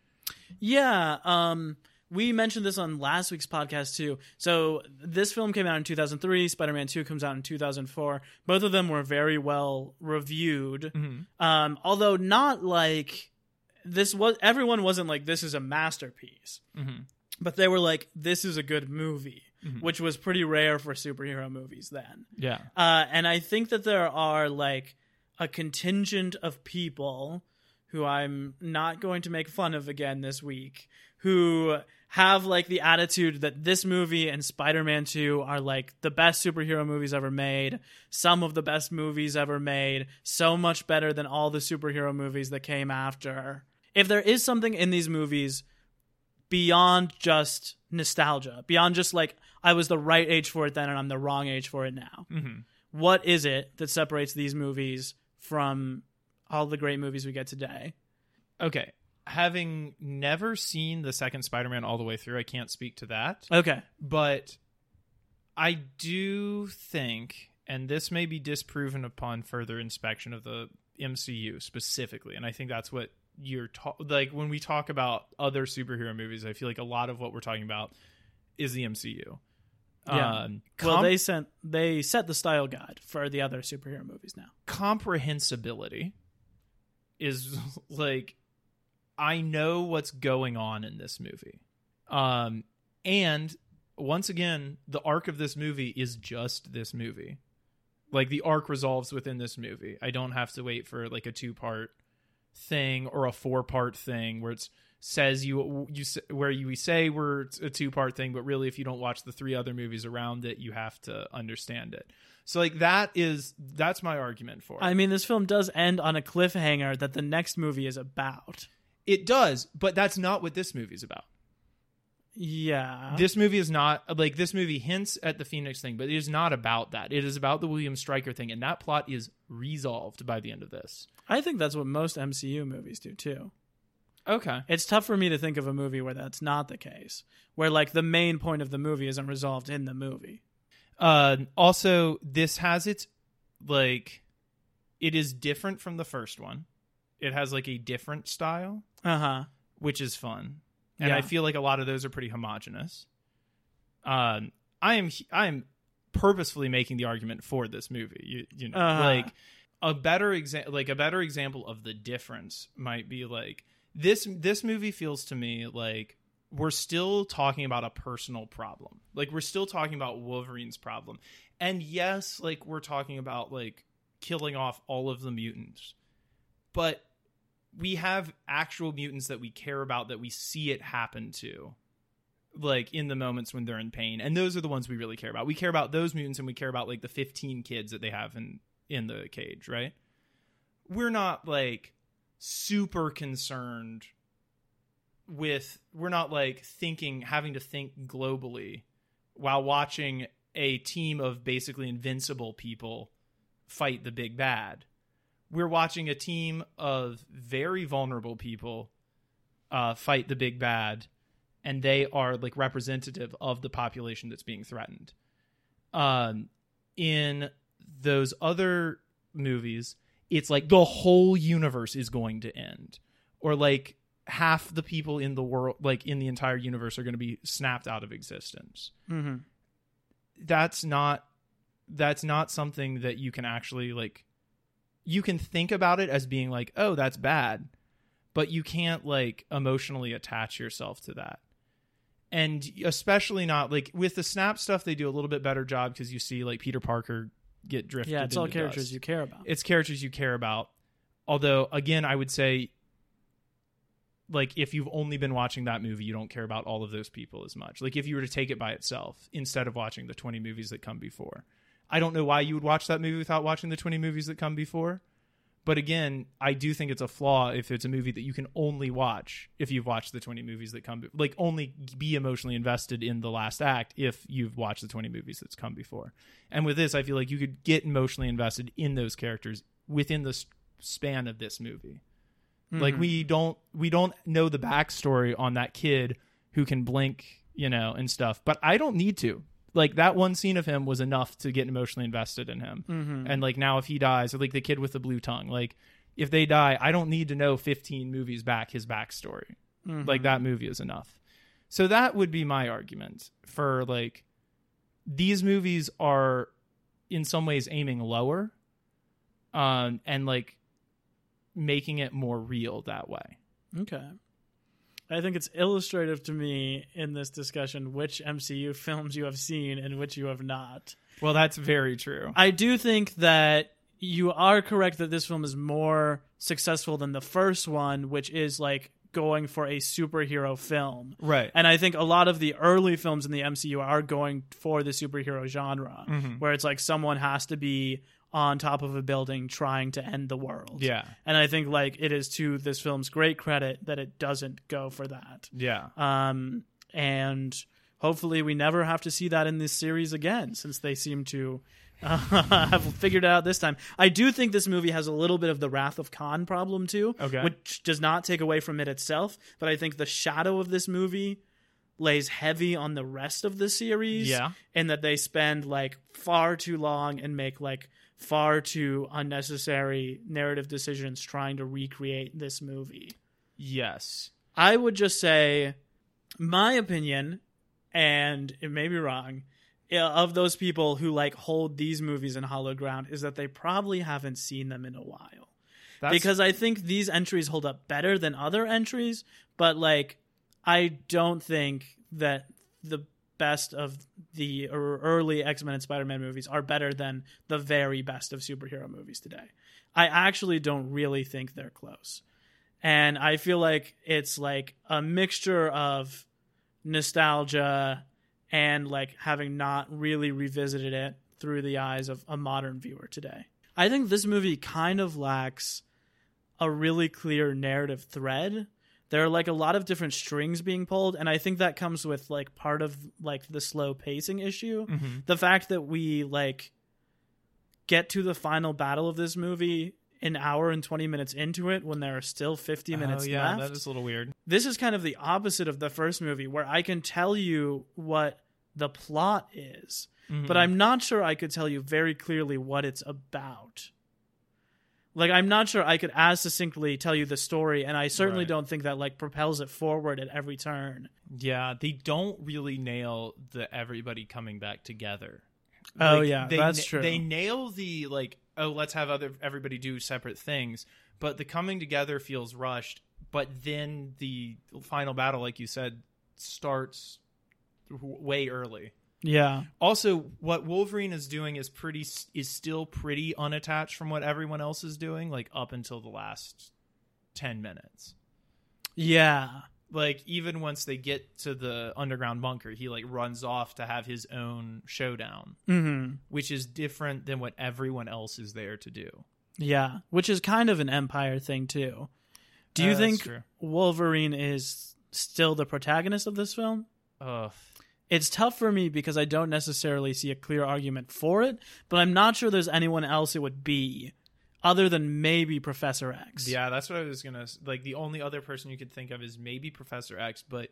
Yeah, um we mentioned this on last week's podcast too. So this film came out in 2003, Spider-Man 2 comes out in 2004. Both of them were very well reviewed. Um although not like this was everyone wasn't like this is a masterpiece. Mhm. But they were like this is a good movie, Mhm. which was pretty rare for superhero movies then. Yeah. Uh, and I think that there are like a contingent of people who I'm not going to make fun of again this week who have like the attitude that this movie and Spider-Man 2 are like the best superhero movies ever made, some of the best movies ever made, so much better than all the superhero movies that came after. If there is something in these movies beyond just nostalgia, beyond just like I was the right age for it then and I'm the wrong age for it now. Mhm. What is it that separates these movies from all the great movies we get today? Okay. Having never seen the second Spider-Man all the way through, I can't speak to that. Okay. but I do think, and this may be disproven upon further inspection of the MCU specifically, and I think that's what you're ta- like when we talk about other superhero movies. I feel like a lot of what we're talking about is the MCU. Yeah. Um, Well, com- they sent they set the style guide for the other superhero movies now. comprehensibility is like I know what's going on in this movie. Um and once again, the arc of this movie is just this movie. Like the arc resolves within this movie. I don't have to wait for like a two-part thing or a four-part thing where it's says you you where you say we're it's a two-part thing but really if you don't watch the three other movies around it you have to understand it. So like that is that's my argument for it. I mean, this film does end on a cliffhanger that the next movie is about. It does, but that's not what this movie's about. Yeah. This movie is not like this movie hints at the Phoenix thing, but it is not about that. It is about the William Stryker thing, and that plot is resolved by the end of this. I think that's what most MCU movies do too. Okay. It's tough for me to think of a movie where that's not the case, where like the main point of the movie isn't resolved in the movie. Uh, also, this has its like, it is different from the first one. It has like a different style, Uh huh. which is fun, and Yeah. I feel like a lot of those are pretty homogenous. Um, I am I am purposefully making the argument for this movie. You you know, Uh-huh. like a better example, like a better example of the difference might be like this. This movie feels to me like we're still talking about a personal problem. Like we're still talking about Wolverine's problem, and yes, like we're talking about like killing off all of the mutants, but we have actual mutants that we care about that we see it happen to like in the moments when they're in pain. And those are the ones we really care about. We care about those mutants and we care about like the 15 kids that they have in in the cage right? We're not like super concerned with we're not like thinking having to think globally while watching a team of basically invincible people fight the big bad we're watching a team of very vulnerable people uh, fight the big bad, and they are like representative of the population that's being threatened. Um, in those other movies, it's like the whole universe is going to end, or like half the people in the world like in the entire universe are going to be snapped out of existence Mm-hmm. that's not that's not something that you can actually like you can think about it as being like oh that's bad but you can't like emotionally attach yourself to that and especially not like with the snap stuff they do a little bit better job because you see like peter parker get drifted Yeah, it's all characters dust. you care about. it's characters you care about although again i would say like if you've only been watching that movie you don't care about all of those people as much like if you were to take it by itself instead of watching the 20 movies that come before i don't know why you would watch that movie without watching the 20 movies that come before but again i do think it's a flaw if it's a movie that you can only watch if you've watched the 20 movies that come like only be emotionally invested in the last act if you've watched the 20 movies that's come before and with this i feel like you could get emotionally invested in those characters within the span of this movie like Mhm. we don't we don't know the backstory on that kid who can blink, you know, and stuff. But I don't need to. Like that one scene of him was enough to get emotionally invested in him. Mhm. And like now if he dies, or like the kid with the blue tongue, like if they die, I don't need to know 15 movies back his backstory. Mhm. Like that movie is enough. So that would be my argument for like these movies are in some ways aiming lower um and like making it more real that way. Okay. I think it's illustrative to me in this discussion which MCU films you have seen and which you have not. Well, that's very true. I do think that you are correct that this film is more successful than the first one, which is like going for a superhero film. Right. And I think a lot of the early films in the MCU are going for the superhero genre, Mhm. where it's like someone has to be on top of a building trying to end the world. Yeah. And I think like it is to this film's great credit that it doesn't go for that. Yeah. Um, and hopefully we never have to see that in this series again, since they seem to uh, have figured it out this time. I do think this movie has a little bit of the Wrath of Khan problem too, Okay. which does not take away from it itself, but I think the shadow of this movie lays heavy on the rest of the series Yeah. in that they spend like far too long and make like far too unnecessary narrative decisions trying to recreate this movie. Yes. I would just say, my opinion, and it may be wrong, uh, of those people who like hold these movies in hollow ground is that they probably haven't seen them in a while. That's, because I think these entries hold up better than other entries, but like I don't think that the best of the er- early X-Men and Spider-Man movies are better than the very best of superhero movies today. I actually don't really think they're close. And I feel like it's like a mixture of nostalgia and like having not really revisited it through the eyes of a modern viewer today. I think this movie kind of lacks a really clear narrative thread. There are like a lot of different strings being pulled, and I think that comes with like part of like the slow pacing issue. Mhm. The fact that we like get to the final battle of this movie an hour and 20 minutes into it when there are still 50 minutes oh, yeah, left that is a little weird. this is kind of the opposite of the first movie where I can tell you what the plot is, but Mhm. I'm not sure I could tell you very clearly what it's about. Like I'm not sure I could as succinctly tell you the story and I certainly Right. don't think that like propels it forward at every turn. Yeah, they don't really nail the everybody coming back together. Oh, yeah, they, that's true. They nail the like, oh, let's have other everybody do separate things, but the coming together feels rushed. But then the final battle, like you said, starts w- way early. Yeah. Also, what Wolverine is doing is pretty is still pretty unattached from what everyone else is doing, like up until the last ten minutes. Yeah. like even once they get to the underground bunker he like runs off to have his own showdown Mhm. which is different than what everyone else is there to do Yeah, which is kind of an empire thing too. Do you Uh, think. Wolverine is still the protagonist of this film? Ugh. It's tough for me because I don't necessarily see a clear argument for it, but I'm not sure there's anyone else it would be other than maybe Professor X. yeah that's what i was gonna like the only other person you could think of is maybe professor x but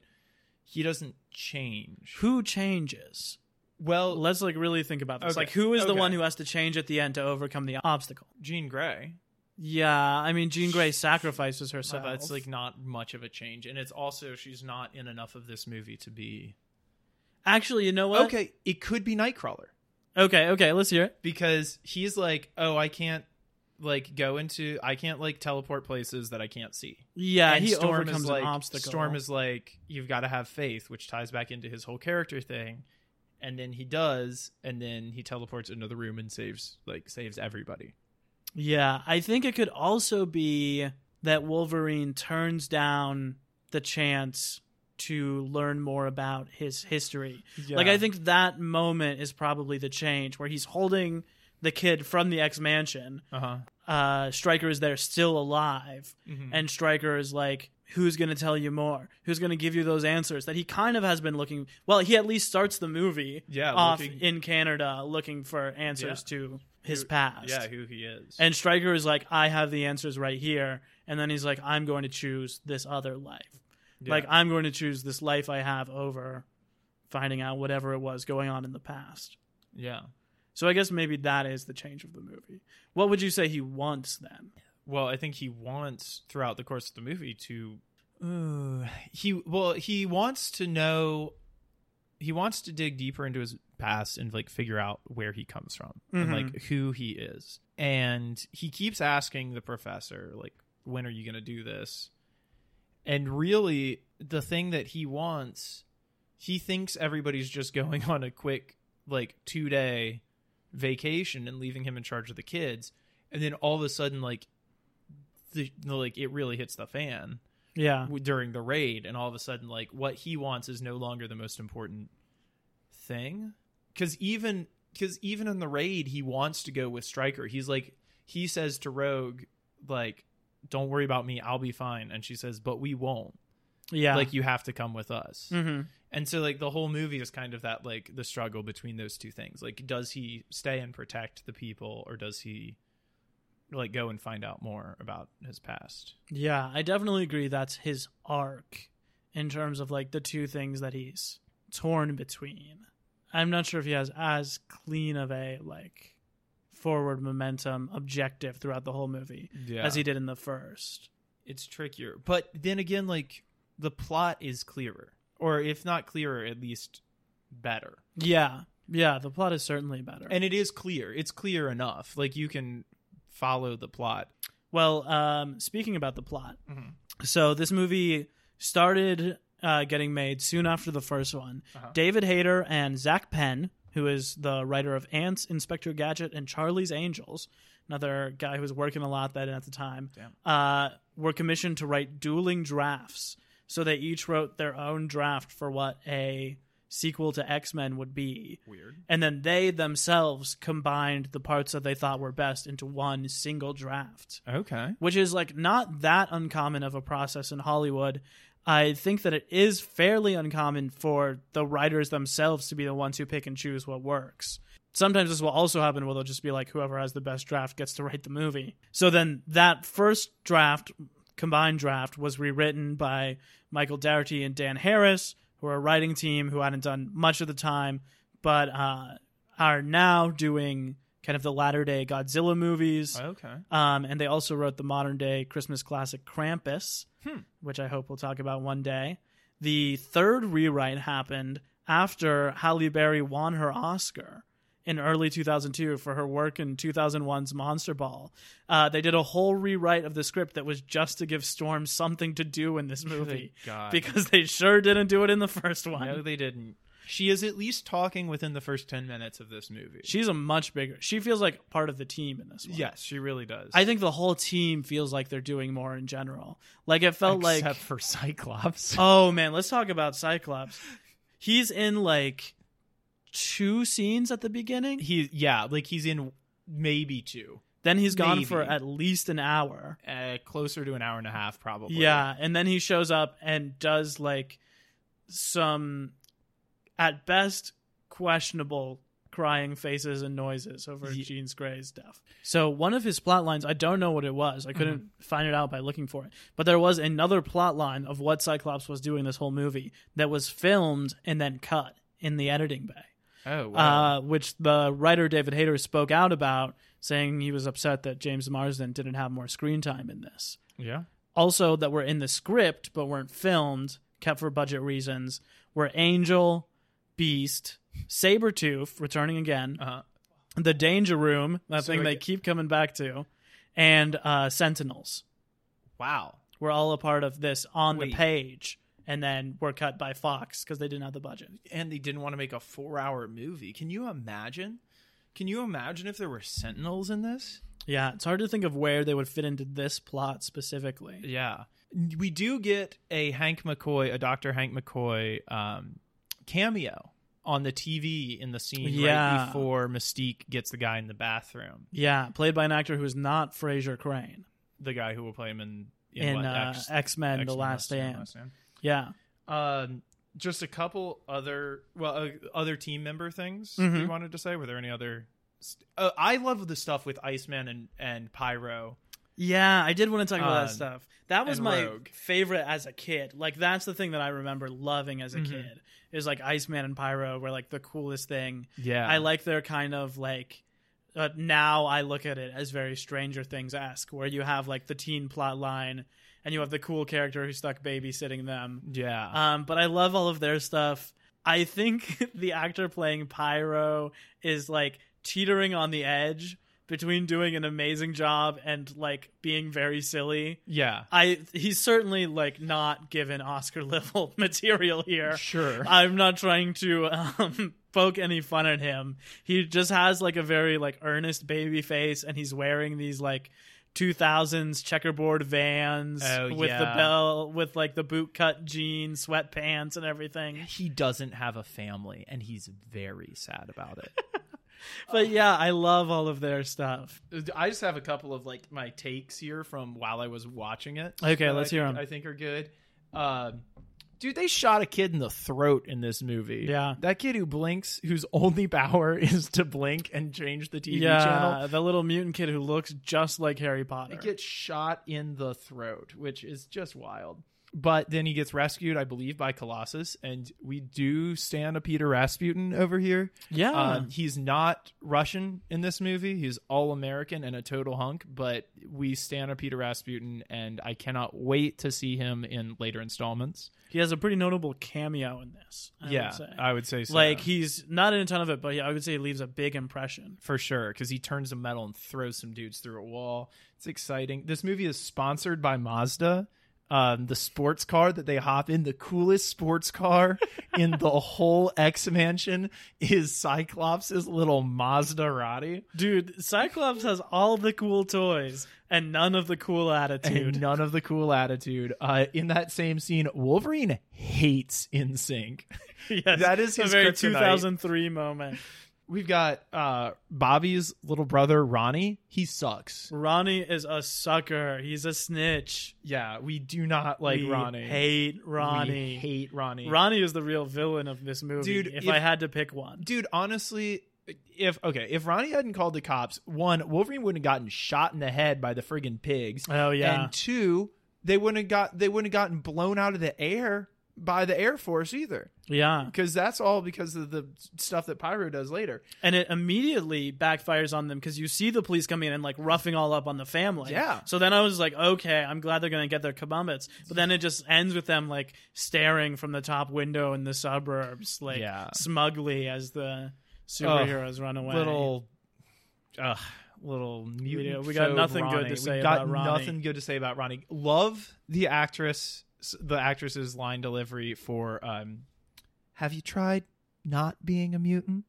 he doesn't change Who changes? well Let's like really think about this. Okay, Like who is the one who has to change at the end to overcome the obstacle? jean grey Yeah, I mean, Jean Grey sacrifices herself. that's like not much of a change, and it's also she's not in enough of this movie to be actually, you know what? okay. It could be Nightcrawler okay, okay. Let's hear it. because he's like, oh, I can't like go into, I can't like teleport places that I can't see. Yeah, and he Storm overcomes is like, an obstacle. Storm is like, you've got to have faith, which ties back into his whole character thing. And then he does, and then he teleports into the room and saves like saves everybody. Yeah, I think it could also be that Wolverine turns down the chance to learn more about his history. Like I think that moment is probably the change where he's holding the kid from the X Mansion. uh huh. Uh, Stryker is there still alive, Mhm. and Stryker is like, "Who's going to tell you more? Who's going to give you those answers?" That he kind of has been looking. Well, he at least starts the movie Yeah, off looking- in Canada looking for answers to his Who- past. Yeah, who he is. And Stryker is like, I have the answers right here. And then he's like, I'm going to choose this other life. Yeah. Like, I'm going to choose this life I have over finding out whatever it was going on in the past. yeah. So I guess maybe that is the change of the movie. What would you say he wants then? Well, I think he wants throughout the course of the movie to uh, he well he wants to know he wants to dig deeper into his past and like figure out where he comes from and Mhm. like who he is. And he keeps asking the professor like when are you going to do this? And really the thing that he wants he thinks everybody's just going on a quick like 2 day vacation and leaving him in charge of the kids. And then all of a sudden like the, like it really hits the fan Yeah. w- during the raid. And all of a sudden like what he wants is no longer the most important thing. Cuz even cuz even in the raid he wants to go with Stryker. He's like he says to Rogue like don't worry about me I'll be fine and she says but we won't Yeah. like you have to come with us hmm and so like the whole movie is kind of that like the struggle between those two things. Like does he stay and protect the people or does he like go and find out more about his past? Yeah, I definitely agree that's his arc in terms of like the two things that he's torn between. I'm not sure if he has as clean of a like forward momentum objective throughout the whole movie Yeah. as he did in the first. it's trickier. But then again like the plot is clearer or if not clearer at least better. Yeah. Yeah, the plot is certainly better. And it is clear. It's clear enough. Like you can follow the plot. well, um, speaking about the plot, Mhm. so this movie started uh, getting made soon after the first one. Uh-huh. David Hayter and Zak Penn, who is the writer of Antz, Inspector Gadget, and Charlie's Angels, another guy who was working a lot then at the time, uh, were commissioned to write dueling drafts. So they each wrote their own draft for what a sequel to X Men would be. Weird. And then they themselves combined the parts that they thought were best into one single draft, Okay. which is like not that uncommon of a process in Hollywood. I think that it is fairly uncommon for the writers themselves to be the ones who pick and choose what works. Sometimes this will also happen where they'll just be like, whoever has the best draft gets to write the movie. So then that first draft, combined draft, was rewritten by Michael Dougherty and Dan Harris, who are a writing team who hadn't done much of the time, but uh, are now doing kind of the latter day Godzilla movies. Okay. Um, and they also wrote the modern day Christmas classic Krampus, Hmm. which I hope we'll talk about one day. The third rewrite happened after Halle Berry won her Oscar in early 2002 for her work in 2001's Monster Ball. Uh, they did a whole rewrite of the script that was just to give Storm something to do in this movie because they sure didn't do it in the first one. No, they didn't. She is at least talking within the first 10 minutes of this movie. She's a much bigger. She feels like part of the team in this one. yes, she really does. I think the whole team feels like they're doing more in general. Like it felt like Except for Cyclops. Oh man, let's talk about Cyclops. He's in like two scenes at the beginning. he yeah, like he's in maybe two. Then he's gone for at least an hour. Uh, closer to an hour and a half probably. Yeah, and then he shows up and does like some at best questionable crying faces and noises over Ye- Jean Grey's death. So one of his plot lines, I don't know what it was. I couldn't Mm-hmm. find it out by looking for it. But there was another plot line of what Cyclops was doing this whole movie that was filmed and then cut in the editing bay. Oh, wow. uh, which the writer David Hayter spoke out about, saying he was upset that James Marsden didn't have more screen time in this. yeah. Also, that were in the script but weren't filmed, kept for budget reasons, were Angel, Beast, Sabretooth, returning again, Uh-huh. the Danger Room, that So thing they keep coming back to, and uh, Sentinels Wow. We're all a part of this on Wait. the page, and then were cut by Fox because they didn't have the budget. And they didn't want to make a four-hour movie. Can you imagine? Can you imagine if there were Sentinels in this? Yeah, it's hard to think of where they would fit into this plot specifically. Yeah. We do get a Hank McCoy, a Dr. Hank McCoy um, cameo on the TV in the scene Yeah. right before Mystique gets the guy in the bathroom. Yeah, played by an actor who is not Frasier Crane The guy who will play him in, in, in uh, X- Men: The Last Stand. Last Stand. Yeah, Um, just a couple other well, uh, other team member things Mhm. you wanted to say. Were there any other? St- uh, I love the stuff with Iceman and and Pyro. yeah, I did want to talk about Um, that stuff. That was my Rogue. favorite as a kid. Like that's the thing that I remember loving as a Mhm. kid. Is like Iceman and Pyro were like the coolest thing. Yeah, I like their kind of like. Uh, now I look at it as very Stranger Things esque, where you have like the teen plot line, and you have the cool character who's stuck babysitting them, Yeah, Um, but I love all of their stuff. I think the actor playing Pyro is like teetering on the edge between doing an amazing job and like being very silly. yeah, I he's certainly like not given Oscar level material here. sure. I'm not trying to um, poke any fun at him. He just has like a very like earnest baby face, and he's wearing these like 2000s checkerboard Vans Oh, with the bell with like the boot cut jeans, sweatpants, and everything. he doesn't have a family, and he's very sad about it. But yeah, I love all of their stuff. I just have a couple of like my takes here from while I was watching it. Okay, let's I hear think- 'em. I think are good. Um, dude, they shot a kid in the throat in this movie. Yeah. that kid who blinks, whose only power is to blink and change the TV yeah, channel. the little mutant kid who looks just like Harry Potter. It gets shot in the throat, which is just wild. But then he gets rescued, I believe, by Colossus, and we do stand a Peter Rasputin over here. yeah, Um, he's not Russian in this movie. He's all American and a total hunk, but we stand a Peter Rasputin, and I cannot wait to see him in later installments. he has a pretty notable cameo in this. I yeah, would say. I would say so. like he's not in a ton of it, but yeah, I would say he leaves a big impression. for sure, because he turns the metal and throws some dudes through a wall. It's exciting. This movie is sponsored by Mazda. Um, the sports car that they hop in, the coolest sports car in the whole X mansion is Cyclops' little Maserati. Dude, Cyclops has all the cool toys and none of the cool attitude. and none of the cool attitude. Uh, in that same scene, Wolverine hates NSYNC. yes, that is his very kryptonite. 2003 moment. We've got uh, Bobby's little brother Ronnie. He sucks. Ronnie is a sucker. He's a snitch. Yeah, we do not like we Ronnie. Hate We Ronnie. hate Ronnie. Ronnie is the real villain of this movie. Dude, if, if- I had to pick one, Dude, honestly, if okay, if Ronnie hadn't called the cops, one, Wolverine wouldn't have gotten shot in the head by the friggin' pigs. oh yeah, And two, they wouldn't have got they wouldn't have gotten blown out of the air by the Air Force either. yeah, Because that's all because of the stuff that Pyro does later. and it immediately backfires on them because you see the police coming in and like roughing all up on the family. Yeah. So then I was like, okay, I'm glad they're gonna get their kabumbits. But then it just ends with them like staring from the top window in the suburbs, like Yeah. smugly as the superheroes run away. little uh little mutant we got nothing good to Ronnie. say we got about Ronnie. nothing good to say about Ronnie. Love the actress the actress's line delivery for um have you tried not being a mutant?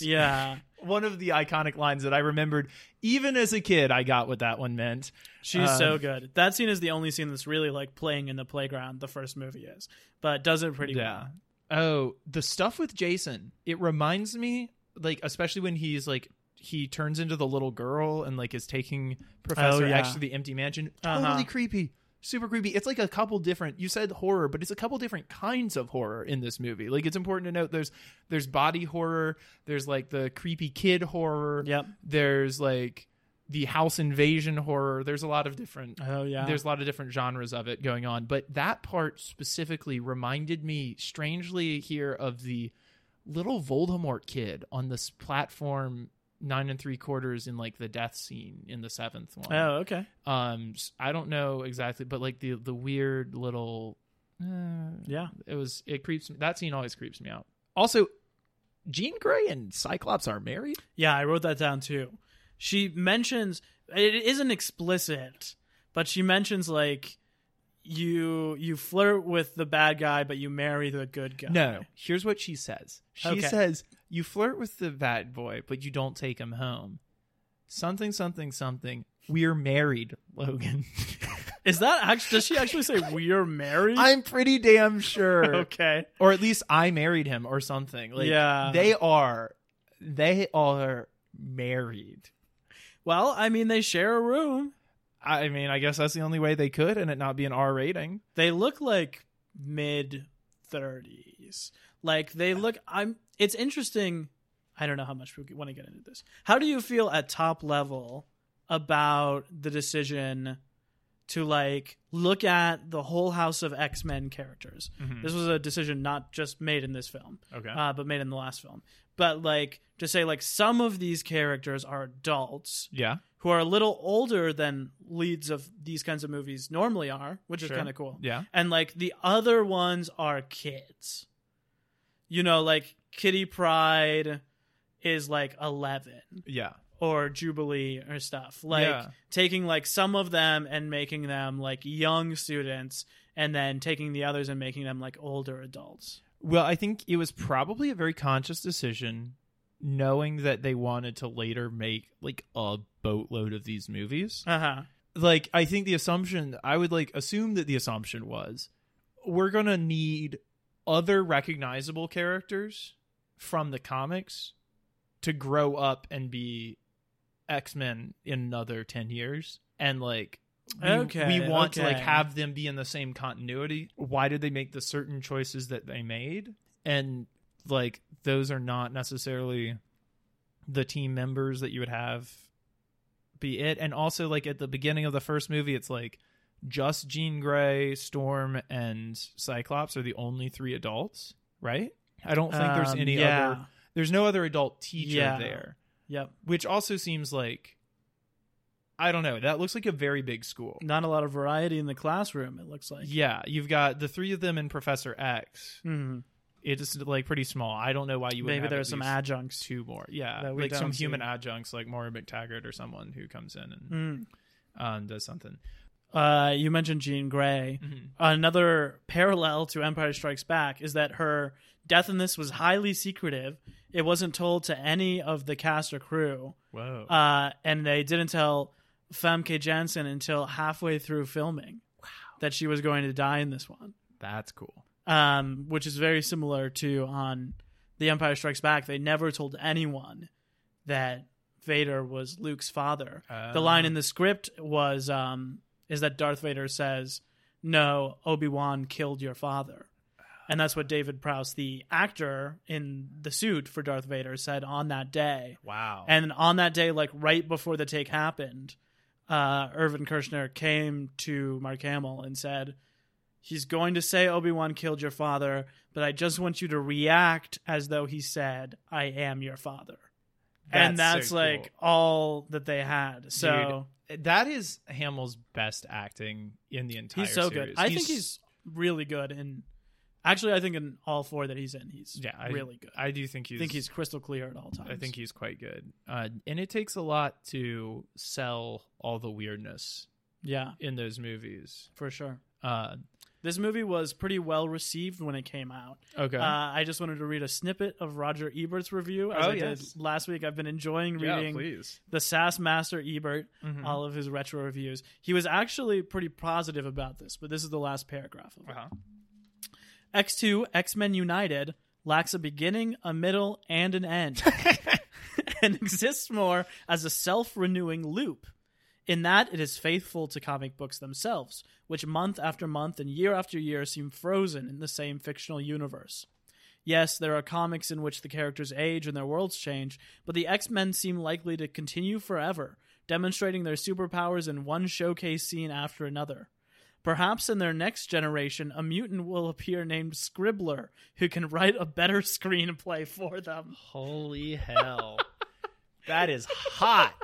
Yeah. One of the iconic lines that I remembered even as a kid I got what that one meant. She's Um, so good. That scene is the only scene that's really like playing in the playground. The first movie is, but does it pretty Yeah. well. Oh, the stuff with Jason. It reminds me like especially when he's like he turns into the little girl and like is taking Professor Oh, yeah. X to the empty mansion. Totally Uh-huh. creepy. Super creepy. It's like a couple different you said horror, but it's a couple different kinds of horror in this movie. Like it's important to note there's there's body horror, there's like the creepy kid horror. Yep. There's like the house invasion horror. There's a lot of different Oh yeah. there's a lot of different genres of it going on but that part specifically reminded me strangely here of the little Voldemort kid on this platform nine and three quarters in like the death scene in the seventh one. Oh, okay. Um, s- I don't know exactly, but like the the weird little, uh, Yeah. it was it creeps me. That scene always creeps me out. Also, Jean Grey and Cyclops are married. Yeah, I wrote that down too. She mentions it isn't explicit, but she mentions like you you flirt with the bad guy, but you marry the good guy. No, here's what she says. She Okay. says you flirt with the bad boy, but you don't take him home. Something, something, something. We're married, Logan. Is that actually? Does she actually say we're married? I'm pretty damn sure. okay. or at least I married him or something. Like Yeah. they are they are married. Well, I mean, they share a room. I mean, I guess that's the only way they could and it not be an R rating. They look like mid thirties. Like they look. I'm. It's interesting. I don't know how much we want to get into this. How do you feel at top level about the decision to like look at the whole house of X Men characters? This was a decision not just made in this film, Okay. uh, but made in the last film. But like to say like some of these characters are adults yeah. Who are a little older than leads of these kinds of movies normally are, which is kind of cool. Yeah. And like the other ones are kids. You know, like Kitty Pryde is like 11 Yeah. or Jubilee or stuff. Like Yeah. taking like some of them and making them like young students and then taking the others and making them like older adults. Well, I think it was probably a very conscious decision knowing that they wanted to later make like a boatload of these movies. Uh-huh. like I think the assumption I would like assume that the assumption was we're gonna need other recognizable characters from the comics to grow up and be X Men in another ten years, and like we, Okay, we want to like have them be in the same continuity. Why did they make the certain choices that they made? And like those are not necessarily the team members that you would have be it. And also, like at the beginning of the first movie, it's like just Jean Grey, Storm, and Cyclops are the only three adults, right? I don't think there's Um, any yeah. other. There's no other adult teacher Yeah. there, Yep. which also seems like I don't know. That looks like a very big school. Not a lot of variety in the classroom, it looks like. Yeah, you've got the three of them and Professor X. Mhm. It's like pretty small. I don't know why you would Maybe there's some adjuncts. two more. Yeah, that we like some see. human adjuncts, like Moira MacTaggert or someone who comes in and um, does something. Uh, you mentioned Jean Grey. Mhm. Another parallel to Empire Strikes Back is that her death in this was highly secretive. It wasn't told to any of the cast or crew, Whoa. uh, and they didn't tell Famke Janssen until halfway through filming that she was going to die in this one. That's cool. Um, which is very similar to on The Empire Strikes Back. They never told anyone that Vader was Luke's father. the line in the script was um, is that Darth Vader says, "No, Obi Wan killed your father," and that's what David Prowse, the actor in the suit for Darth Vader, said on that day. Wow. And on that day, like right before the take happened, uh, Irvin Kershner came to Mark Hamill and said, He's going to say Obi Wan killed your father, but I just want you to react as though he said, I am your father. and that's so like all that they had. So Dude, that is Hamill's best acting in the entire. he's so series. good. I think he's really good. And actually, I think in all four that he's in, he's yeah, I, really good. I I do think he's. think he's crystal clear at all times. I think he's quite good. Uh, and it takes a lot to sell all the weirdness yeah, in those movies. for sure. Uh, This movie was pretty well received when it came out. okay. Uh, I just wanted to read a snippet of Roger Ebert's review as Oh, I yes. did last week. I've been enjoying yeah, reading please. the SAS Master Ebert, Mhm. all of his retro reviews. He was actually pretty positive about this, but this is the last paragraph of it. Uh-huh. X2 X Men United lacks a beginning, a middle, and an end, and exists more as a self renewing loop. In that, it is faithful to comic books themselves, which month after month and year after year seem frozen in the same fictional universe. Yes, there are comics in which the characters age and their worlds change, but the X Men seem likely to continue forever, demonstrating their superpowers in one showcase scene after another. Perhaps in their next generation, a mutant will appear named Scribbler, who can write a better screenplay for them. Holy hell. that is hot.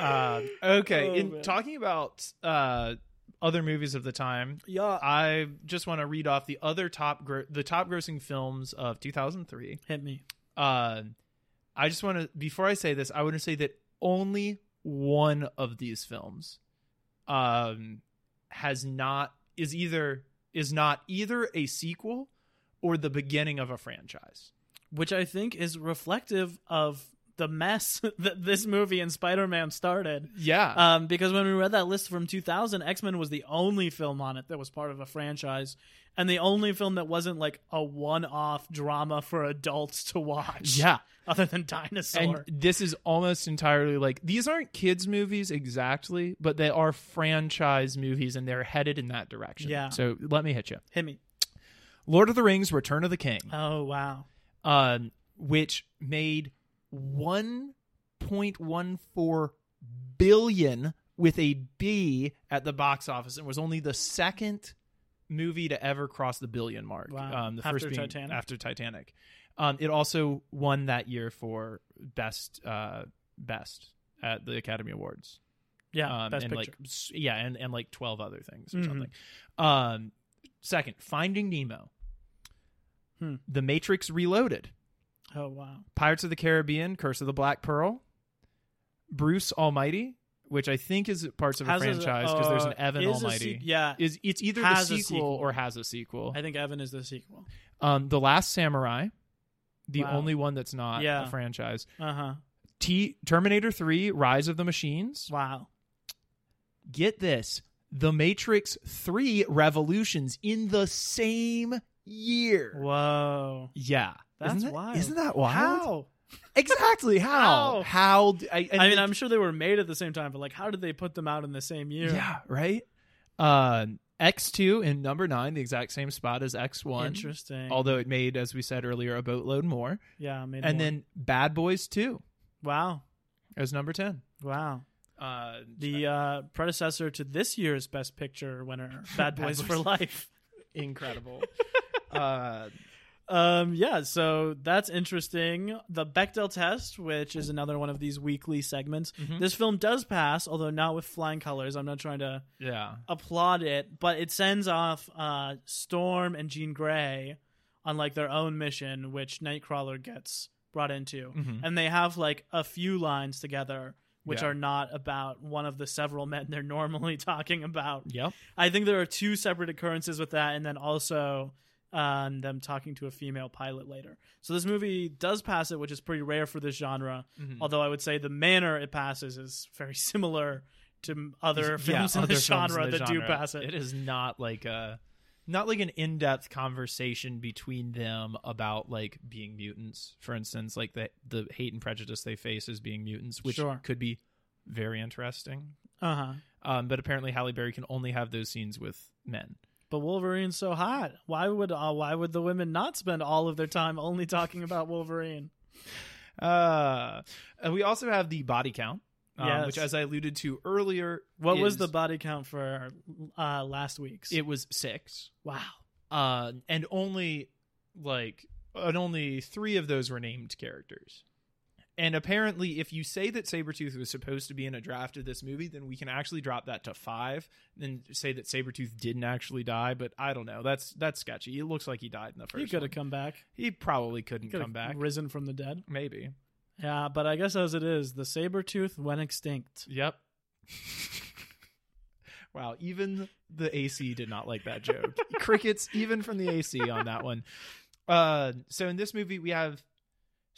Uh, okay, Oh, in man. talking about uh, other movies of the time, Yeah. I just want to read off the other top gro- the top grossing films of 2003. Hit me. Uh, I just want to before I say this, I want to say that only one of these films um has not is either is not either a sequel or the beginning of a franchise. Which I think is reflective of the mess that this movie and Spider Man started. Yeah. Um, because when we read that list from 2000, X Men was the only film on it that was part of a franchise, and the only film that wasn't like a one off drama for adults to watch. yeah. Other than Dinosaur. And this is almost entirely like these aren't kids movies exactly, but they are franchise movies and they're headed in that direction. Yeah. So let me hit you. Hit me. Lord of the Rings Return of the King. Oh, wow. um, which made 1.14 billion with a B at the box office and was only the second movie to ever cross the billion mark. Wow. Um, the After first being Titanic? after Titanic. Um, it also won that year for best uh, best at the Academy Awards. Yeah, Um, best and picture. like yeah, and, and like twelve other things or Mhm. something. Um, second, Finding Nemo. Hmm. The Matrix Reloaded. Oh, wow. Pirates of the Caribbean, Curse of the Black Pearl, Bruce Almighty, which I think is parts of a Has franchise because there's an uh, Evan Almighty. se- yeah, is it's either has the sequel, sequel. or has a sequel. I think Evan is the sequel. Um, the Last Samurai, the Wow. only one that's not Yeah. a franchise. Uh huh. T Terminator Three: Rise of the Machines. Wow. Get this: The Matrix Three: Revolutions in the same year. Whoa. Yeah, That's isn't that, wild. Isn't that wild? How? Exactly how? How? How? d- I, I mean, the- I'm sure they were made at the same time, but like, how did they put them out in the same year? Yeah, right. Uh, X2 in number nine, the exact same spot as X1. Interesting. Although it made, as we said earlier, a boatload more. yeah. Made And more. then Bad Boys 2 wow, as number 10. wow. Uh, The uh, predecessor to this year's Best Picture winner, Bad Bad Boys Boys. for Life. incredible. uh, Um, yeah, so that's interesting. The Bechdel test, which is another one of these weekly segments. Mhm. This film does pass, although not with flying colors. I'm not trying to yeah. applaud it, but it sends off uh, Storm and Jean Grey on like their own mission, which Nightcrawler gets brought into, Mhm. and they have like a few lines together. Which Yeah. are not about one of the several men they're normally talking about. Yep. I think there are two separate occurrences with that, and then also um, them talking to a female pilot later. So this movie does pass it, which is pretty rare for this genre. Mhm. Although I would say the manner it passes is very similar to other films Yeah, in other the genre in the that do pass it. It is not like a. Not like an in-depth conversation between them about like being mutants, for instance, like the the hate and prejudice they face as being mutants, which Sure. could be very interesting. Uh huh. Um, but apparently Halle Berry can only have those scenes with men. But Wolverine's so hot. Why would uh, why would the women not spend all of their time only talking about Wolverine? Uh, we also have the body count, um, Yes. which, as I alluded to earlier, What was the body count for uh, last week's? It was six, wow. uh, and only like, and only three of those were named characters. And apparently, if you say that Sabretooth was supposed to be in a draft of this movie, then we can actually drop that to five and say that Sabretooth didn't actually die. But I don't know. That's that's sketchy. It looks like he died in the first He could have come back. He probably couldn't Could come back. risen from the dead. Maybe. Yeah, but I guess as it is, the saber tooth went extinct. Yep. wow, even the AC did not like that joke. Crickets, even from the AC on that one. Uh, so in this movie, we have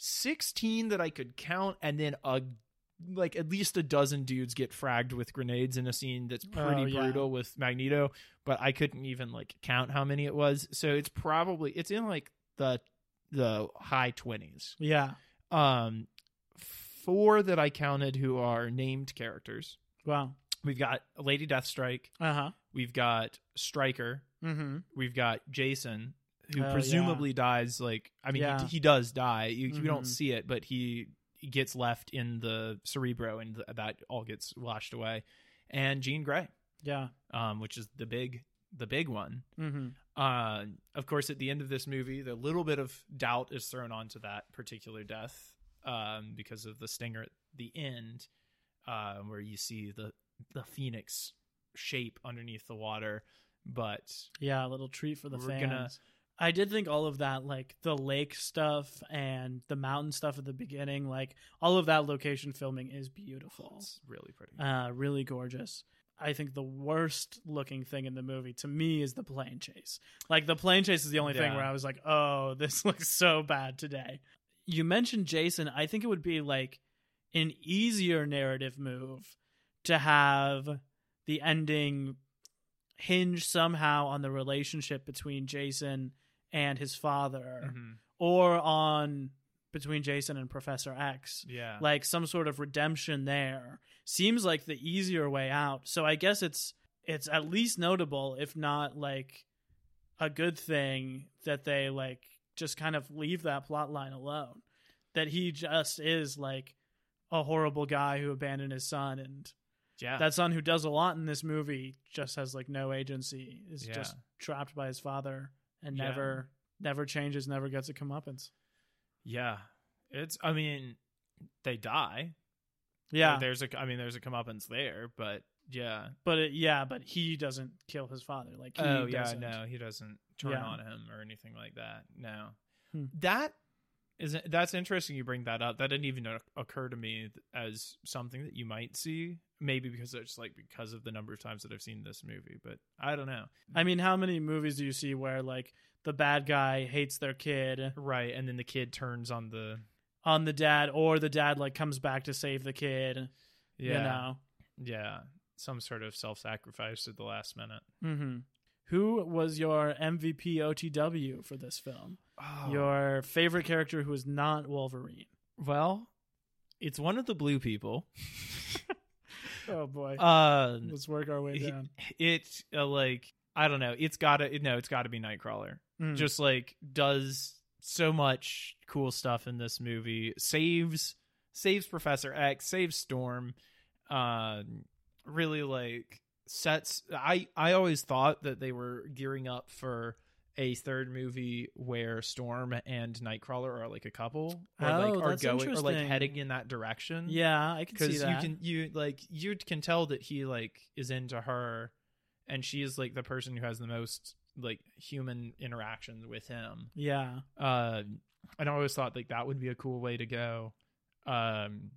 16 that I could count, and then a like at least a dozen dudes get fragged with grenades in a scene that's pretty Oh, yeah. brutal with Magneto, but I couldn't even like count how many it was. So it's probably it's in like the the high 20s. Yeah. Um four that I counted who are named characters. Wow. We've got Lady Deathstrike. Uh huh. We've got Stryker. Mm-hmm. We've got Jason, who Oh, yeah. presumably dies. Like, I mean, Yeah. he, he does die. You, you don't Mhm. see it, but he, he gets left in the Cerebro, and th- that all gets washed away. And Jean Grey. Yeah. um, which is the big the big one. Mm-hmm. Uh, of course, at the end of this movie, the little bit of doubt is thrown onto that particular death um, because of the stinger at the end, uh, where you see the the phoenix shape underneath the water. But Yeah, a little treat for the We're fans. gonna- I did think all of that, like the lake stuff and the mountain stuff at the beginning, like all of that location filming is beautiful. it's really pretty. Uh, really gorgeous. I think the worst looking thing in the movie to me is the plane chase. Like the plane chase is the only thing where I was like, "Oh, this looks so bad today." You mentioned Jason. I think it would be like an easier narrative move to have the ending hinge somehow on the relationship between Jason and his father Mhm. or on between Jason and Professor X. Yeah, like some sort of redemption there seems like the easier way out. So i guess it's it's at least notable if not like a good thing that they like just kind of leave that plot line alone. That he just is like a horrible guy who abandoned his son and yeah, that son who does a lot in this movie just has like no agency is Yeah. just trapped by his father and Yeah. never never changes never gets a comeuppance yeah. It's. I mean, they die. yeah there's a. I mean, there's a comeuppance there, but yeah. But it, yeah, but he doesn't kill his father. Like he oh yeah, doesn't. no, he doesn't turn Yeah. on him or anything like that. No, Hmm. that is that's interesting. You bring that up. That didn't even occur to me as something that you might see. Maybe because it's like because of the number of times that I've seen this movie, but I don't know. I mean, how many movies do you see where like the bad guy hates their kid Right, and then the kid turns on the on the dad, or the dad like comes back to save the kid? yeah You know. yeah some sort of self sacrifice at the last minute. hmm Who was your MVP OTW for this film? Oh, Your favorite character who is not Wolverine? well, it's one of the blue people. Oh boy, Uh, let's work our way it, down. it uh, like I don't know. It's gotta it, no. It's got to be Nightcrawler. Mm. Just like does so much cool stuff in this movie. Saves saves Professor X. Saves Storm. Uh, really like sets. I I always thought that they were gearing up for a third movie where Storm and Nightcrawler are like a couple or Oh, like are going or like heading in that direction. Yeah, I can see because you can you like you can tell that he like is into her and she is like the person who has the most like human interaction with him. Yeah, uh and i always thought like that would be a cool way to go. Um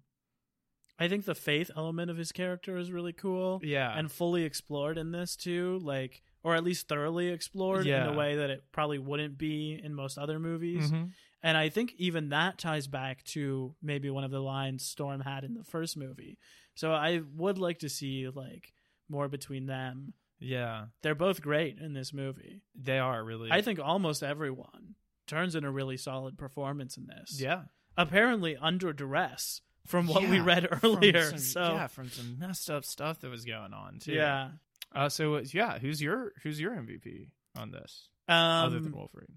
I think the faith element of his character is really cool. yeah. and fully explored in this too like or at least thoroughly explored in a way that it probably wouldn't be in most other movies. Mhm. and i think even that ties back to maybe one of the lines storm had in the first movie. So i would like to see like more between them. Yeah. They're both great in this movie. They are really i think almost everyone turns in a really solid performance in this. Yeah. Apparently under duress from what we Yeah, read From earlier some- so. yeah from some messed up stuff that was going on too. Yeah. Uh so uh, yeah who's your who's your mvp on this um, other than wolverine?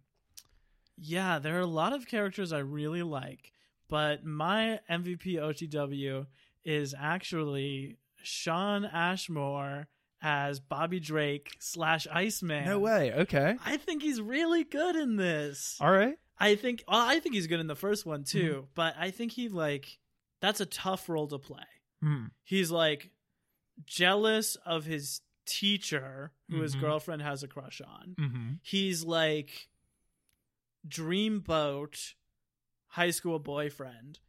Yeah, there are a lot of characters I really like, but my MVP OTW is actually Shawn Ashmore as Bobby Drake slash Iceman. no way. Okay. I think he's really good in this. all right. I think well, I think he's good in the first one too, but I think he like that's a tough role to play. Hmm. He's like jealous of his teacher who his Mhm. girlfriend has a crush on mm-hmm. he's like dreamboat high school boyfriend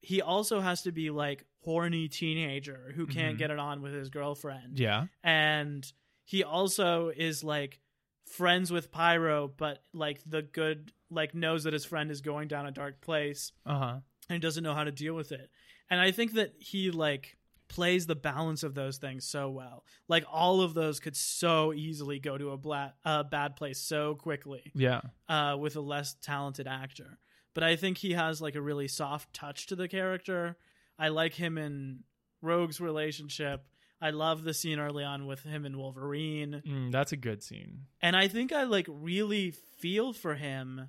he also has to be like horny teenager who can't Mhm. get it on with his girlfriend yeah and he also is like friends with pyro but like the good like knows that his friend is going down a dark place uh-huh and he doesn't know how to deal with it. And I think that he like plays the balance of those things so well. Like all of those could so easily go to a bla- uh, bad place so quickly yeah uh, with a less talented actor. But I think he has like a really soft touch to the character. I like him in Rogue's relationship. I love the scene early on with him and Wolverine. Mm, that's a good scene. And I think I like really feel for him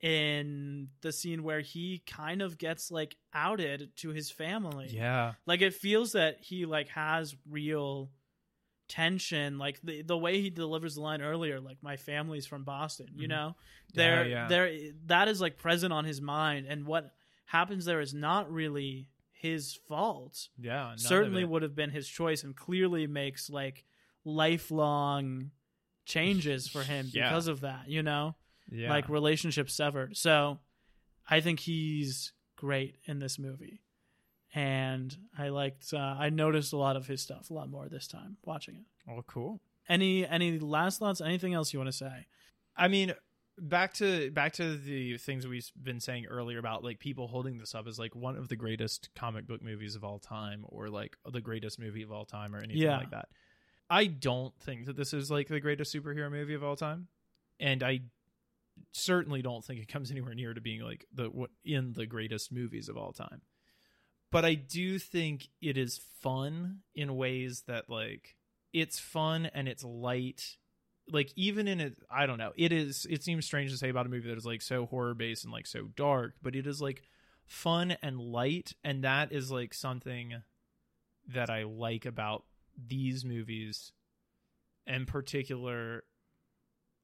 in the scene where he kind of gets like outed to his family. Yeah. Like it feels that he like has real tension like the the way he delivers the line earlier like my family's from Boston you Mhm. know there yeah. there that is like present on his mind and what happens there is not really his fault Yeah, certainly would have been his choice and clearly makes like lifelong changes for him Yeah. because of that you know yeah. like relationships severed so i think he's great in this movie and i liked uh, i noticed a lot of his stuff a lot more this time watching it oh, cool. any any last thoughts anything else you want to say I mean, back to back to the things we've been saying earlier about like people holding this up as like one of the greatest comic book movies of all time, or like the greatest movie of all time, or anything Yeah. like that. I don't think that this is like the greatest superhero movie of all time, and I certainly don't think it comes anywhere near to being like the what in the greatest movies of all time. But I do think it is fun in ways that like it's fun and it's light. Like even in it i don't know. It is it seems strange to say about a movie that is like so horror based and like so dark but it is like fun and light and that is like something that i like about these movies in particular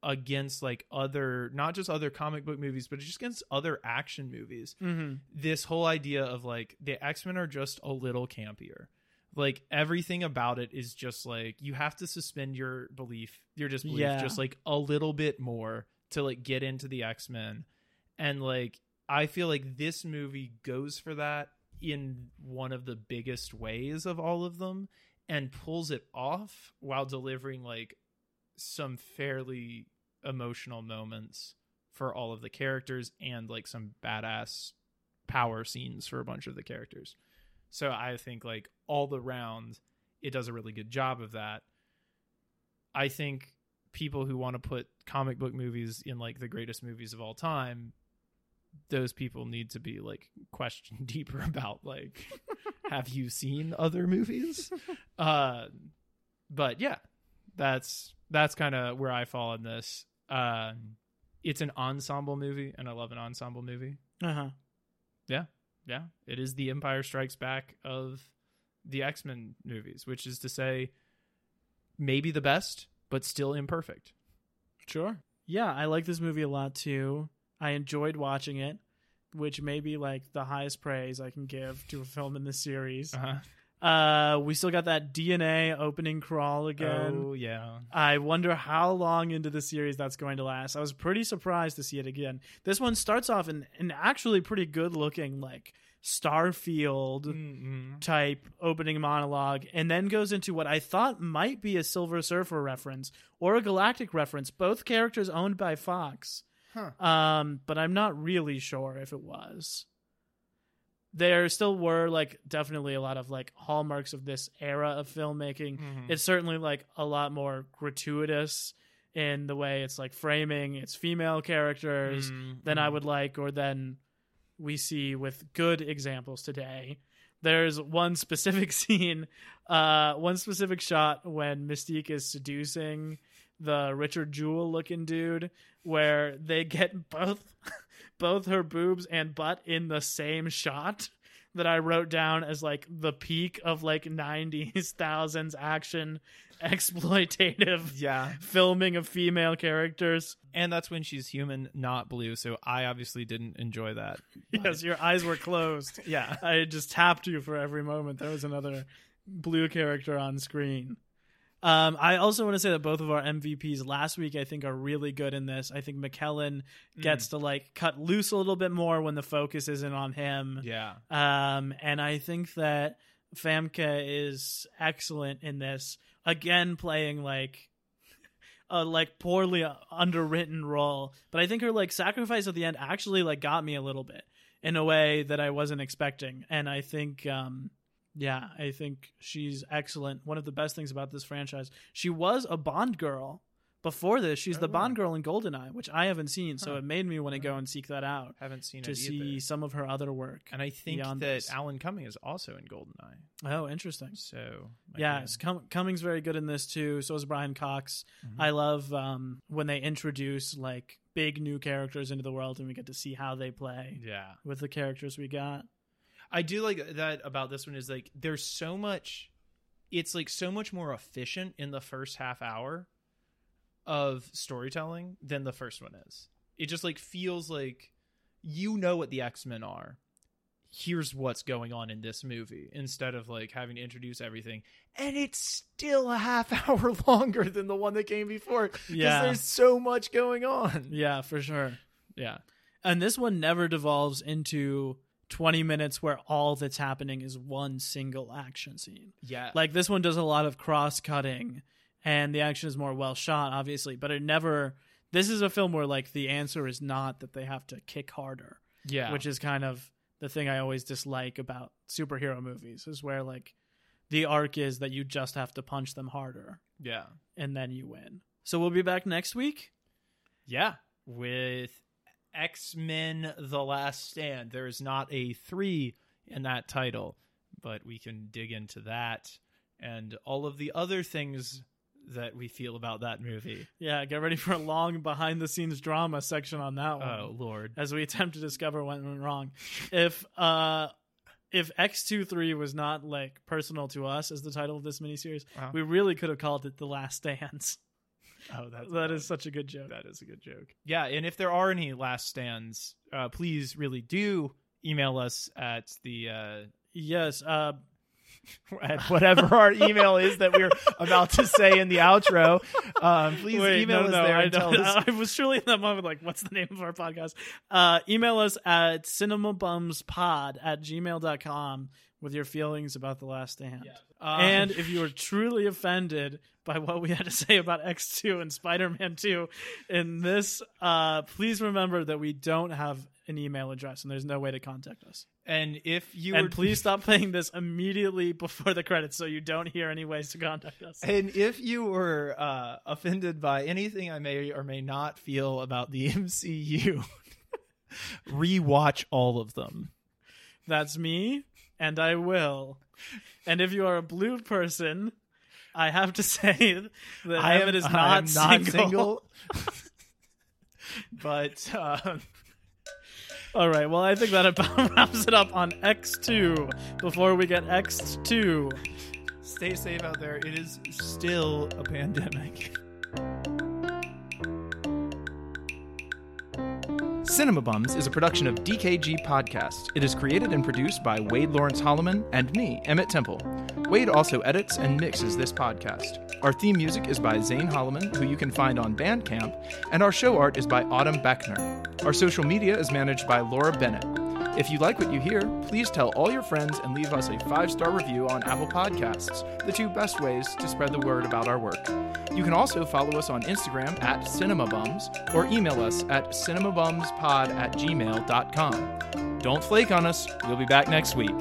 against like other not just other comic book movies but just against other action movies mm-hmm. this whole idea of like the X-Men are just a little campier. Like everything about it is just like you have to suspend your belief, your disbelief Yeah. just like a little bit more to like get into the X-Men. And like I feel like this movie goes for that in one of the biggest ways of all of them and pulls it off while delivering like some fairly emotional moments for all of the characters and like some badass power scenes for a bunch of the characters. So I think like all the round it does a really good job of that. I think people who want to put comic book movies in like the greatest movies of all time those people need to be like questioned deeper about like have you seen other movies uh but yeah that's that's kind of where i fall in this uh it's an ensemble movie and i love an ensemble movie uh-huh yeah yeah. it is the empire strikes back of the x-men movies which is to say maybe the best but still imperfect Sure. Yeah, I like this movie a lot too. I enjoyed watching it, which may be like the highest praise I can give to a film in this series. uh-huh. Uh, we still got that DNA opening crawl again. oh yeah I wonder how long into the series that's going to last. I was pretty surprised to see it again. This one starts off in an actually pretty good looking like Starfield Mm-mm. type opening monologue and then goes into what I thought might be a Silver Surfer reference or a Galactus reference, both characters owned by Fox. Huh. Um, but I'm not really sure if it was. There still were like definitely a lot of like hallmarks of this era of filmmaking. Mhm. It's certainly like a lot more gratuitous in the way it's like framing its female characters Mm, than I mm. would like, or than we see with good examples today. There's one specific scene, uh, one specific shot when Mystique is seducing the Richard Jewell looking dude, where they get both both her boobs and butt in the same shot that I wrote down as like the peak of like 90s thousands action exploitative yeah filming of female characters. and that's when she's human not blue so i obviously didn't enjoy that Yes, your eyes were closed. yeah I just tapped you for every moment. There was another blue character on screen. Um, I also want to say that both of our MVPs last week, I think, are really good in this. I think McKellen gets to like cut loose a little bit more when the focus isn't on him. yeah Um, and I think that Famke is excellent in this. Again, playing like a like poorly underwritten role, but I think her like sacrifice at the end actually like got me a little bit in a way that I wasn't expecting. And I think, um, yeah, I think she's excellent. One of the best things about this franchise, she was a Bond girl. Before this, she's the Oh. Bond girl in Goldeneye, which I haven't seen, so Huh. it made me want to go and seek that out haven't seen to it see either. some of her other work. and i think that this. alan cumming is also in goldeneye Oh, interesting. so Yeah, Com- Cummings very good in this too. So is Brian Cox. Mhm. I love um, when they introduce like big new characters into the world, and we get to see how they play yeah with the characters we got. I do like that about this one is like there's so much it's like so much more efficient in the first half hour of storytelling than the first one is. It just like feels like you know what the X-Men are. Here's what's going on in this movie instead of like having to introduce everything. And it's still a half hour longer than the one that came before because Yeah. there's so much going on. Yeah, for sure. Yeah. And this one never devolves into 20 minutes where all that's happening is one single action scene. Yeah. Like this one does a lot of cross cutting and the action is more well shot, obviously, but it never. This is a film where like the answer is not that they have to kick harder, yeah. which is kind of the thing I always dislike about superhero movies is where like the arc is that you just have to punch them harder yeah. and then you win. So we'll be back next week. Yeah, with X Men: The Last Stand. There is not a three in that title, but we can dig into that and all of the other things that we feel about that movie. Yeah, get ready for a long behind the scenes drama section on that one. Oh Lord, as we attempt to discover what went wrong. If uh if X23 was not like personal to us as the title of this miniseries, Wow. we really could have called it The Last Dance. oh that's That is such a good joke. that is a good joke. Yeah, and if there are any last stands, uh, please really do email us at the uh, Yes, uh at whatever our email is that we're about to say in the outro. Um, please wait, email no, us no, there I, and tell us I was truly in that moment like, what's the name of our podcast? Uh email us at cinemabumspod at gmail.com with your feelings about The Last Stand. Um, and if you were truly offended by what we had to say about X2 and Spider Man 2 in this, uh, please remember that we don't have an email address and there's no way to contact us. and if you And were please stop playing this immediately before the credits so you don't hear any ways to contact us. And if you were uh, offended by anything I may or may not feel about the MCU, rewatch all of them. That's me, and I will. And if you are a blue person, I have to say that I am, is not, not single. single. but uh, All right, well, I think that about wraps it up on X2 before we get X2. stay safe out there. It is still a pandemic. Cinema Bums is a production of DKG Podcast. It is created and produced by Wade Lawrence Holloman and me, Emmett Temple. Wade also edits and mixes this podcast. Our theme music is by Zane Holloman, who you can find on Bandcamp, and our show art is by Autumn Beckner. Our social media is managed by Laura Bennett. If you like what you hear, please tell all your friends and leave us a five star review on Apple Podcasts, the two best ways to spread the word about our work. You can also follow us on Instagram at CinemaBums or email us at cinemabumspod at gmail.com. Don't flake on us, we'll be back next week.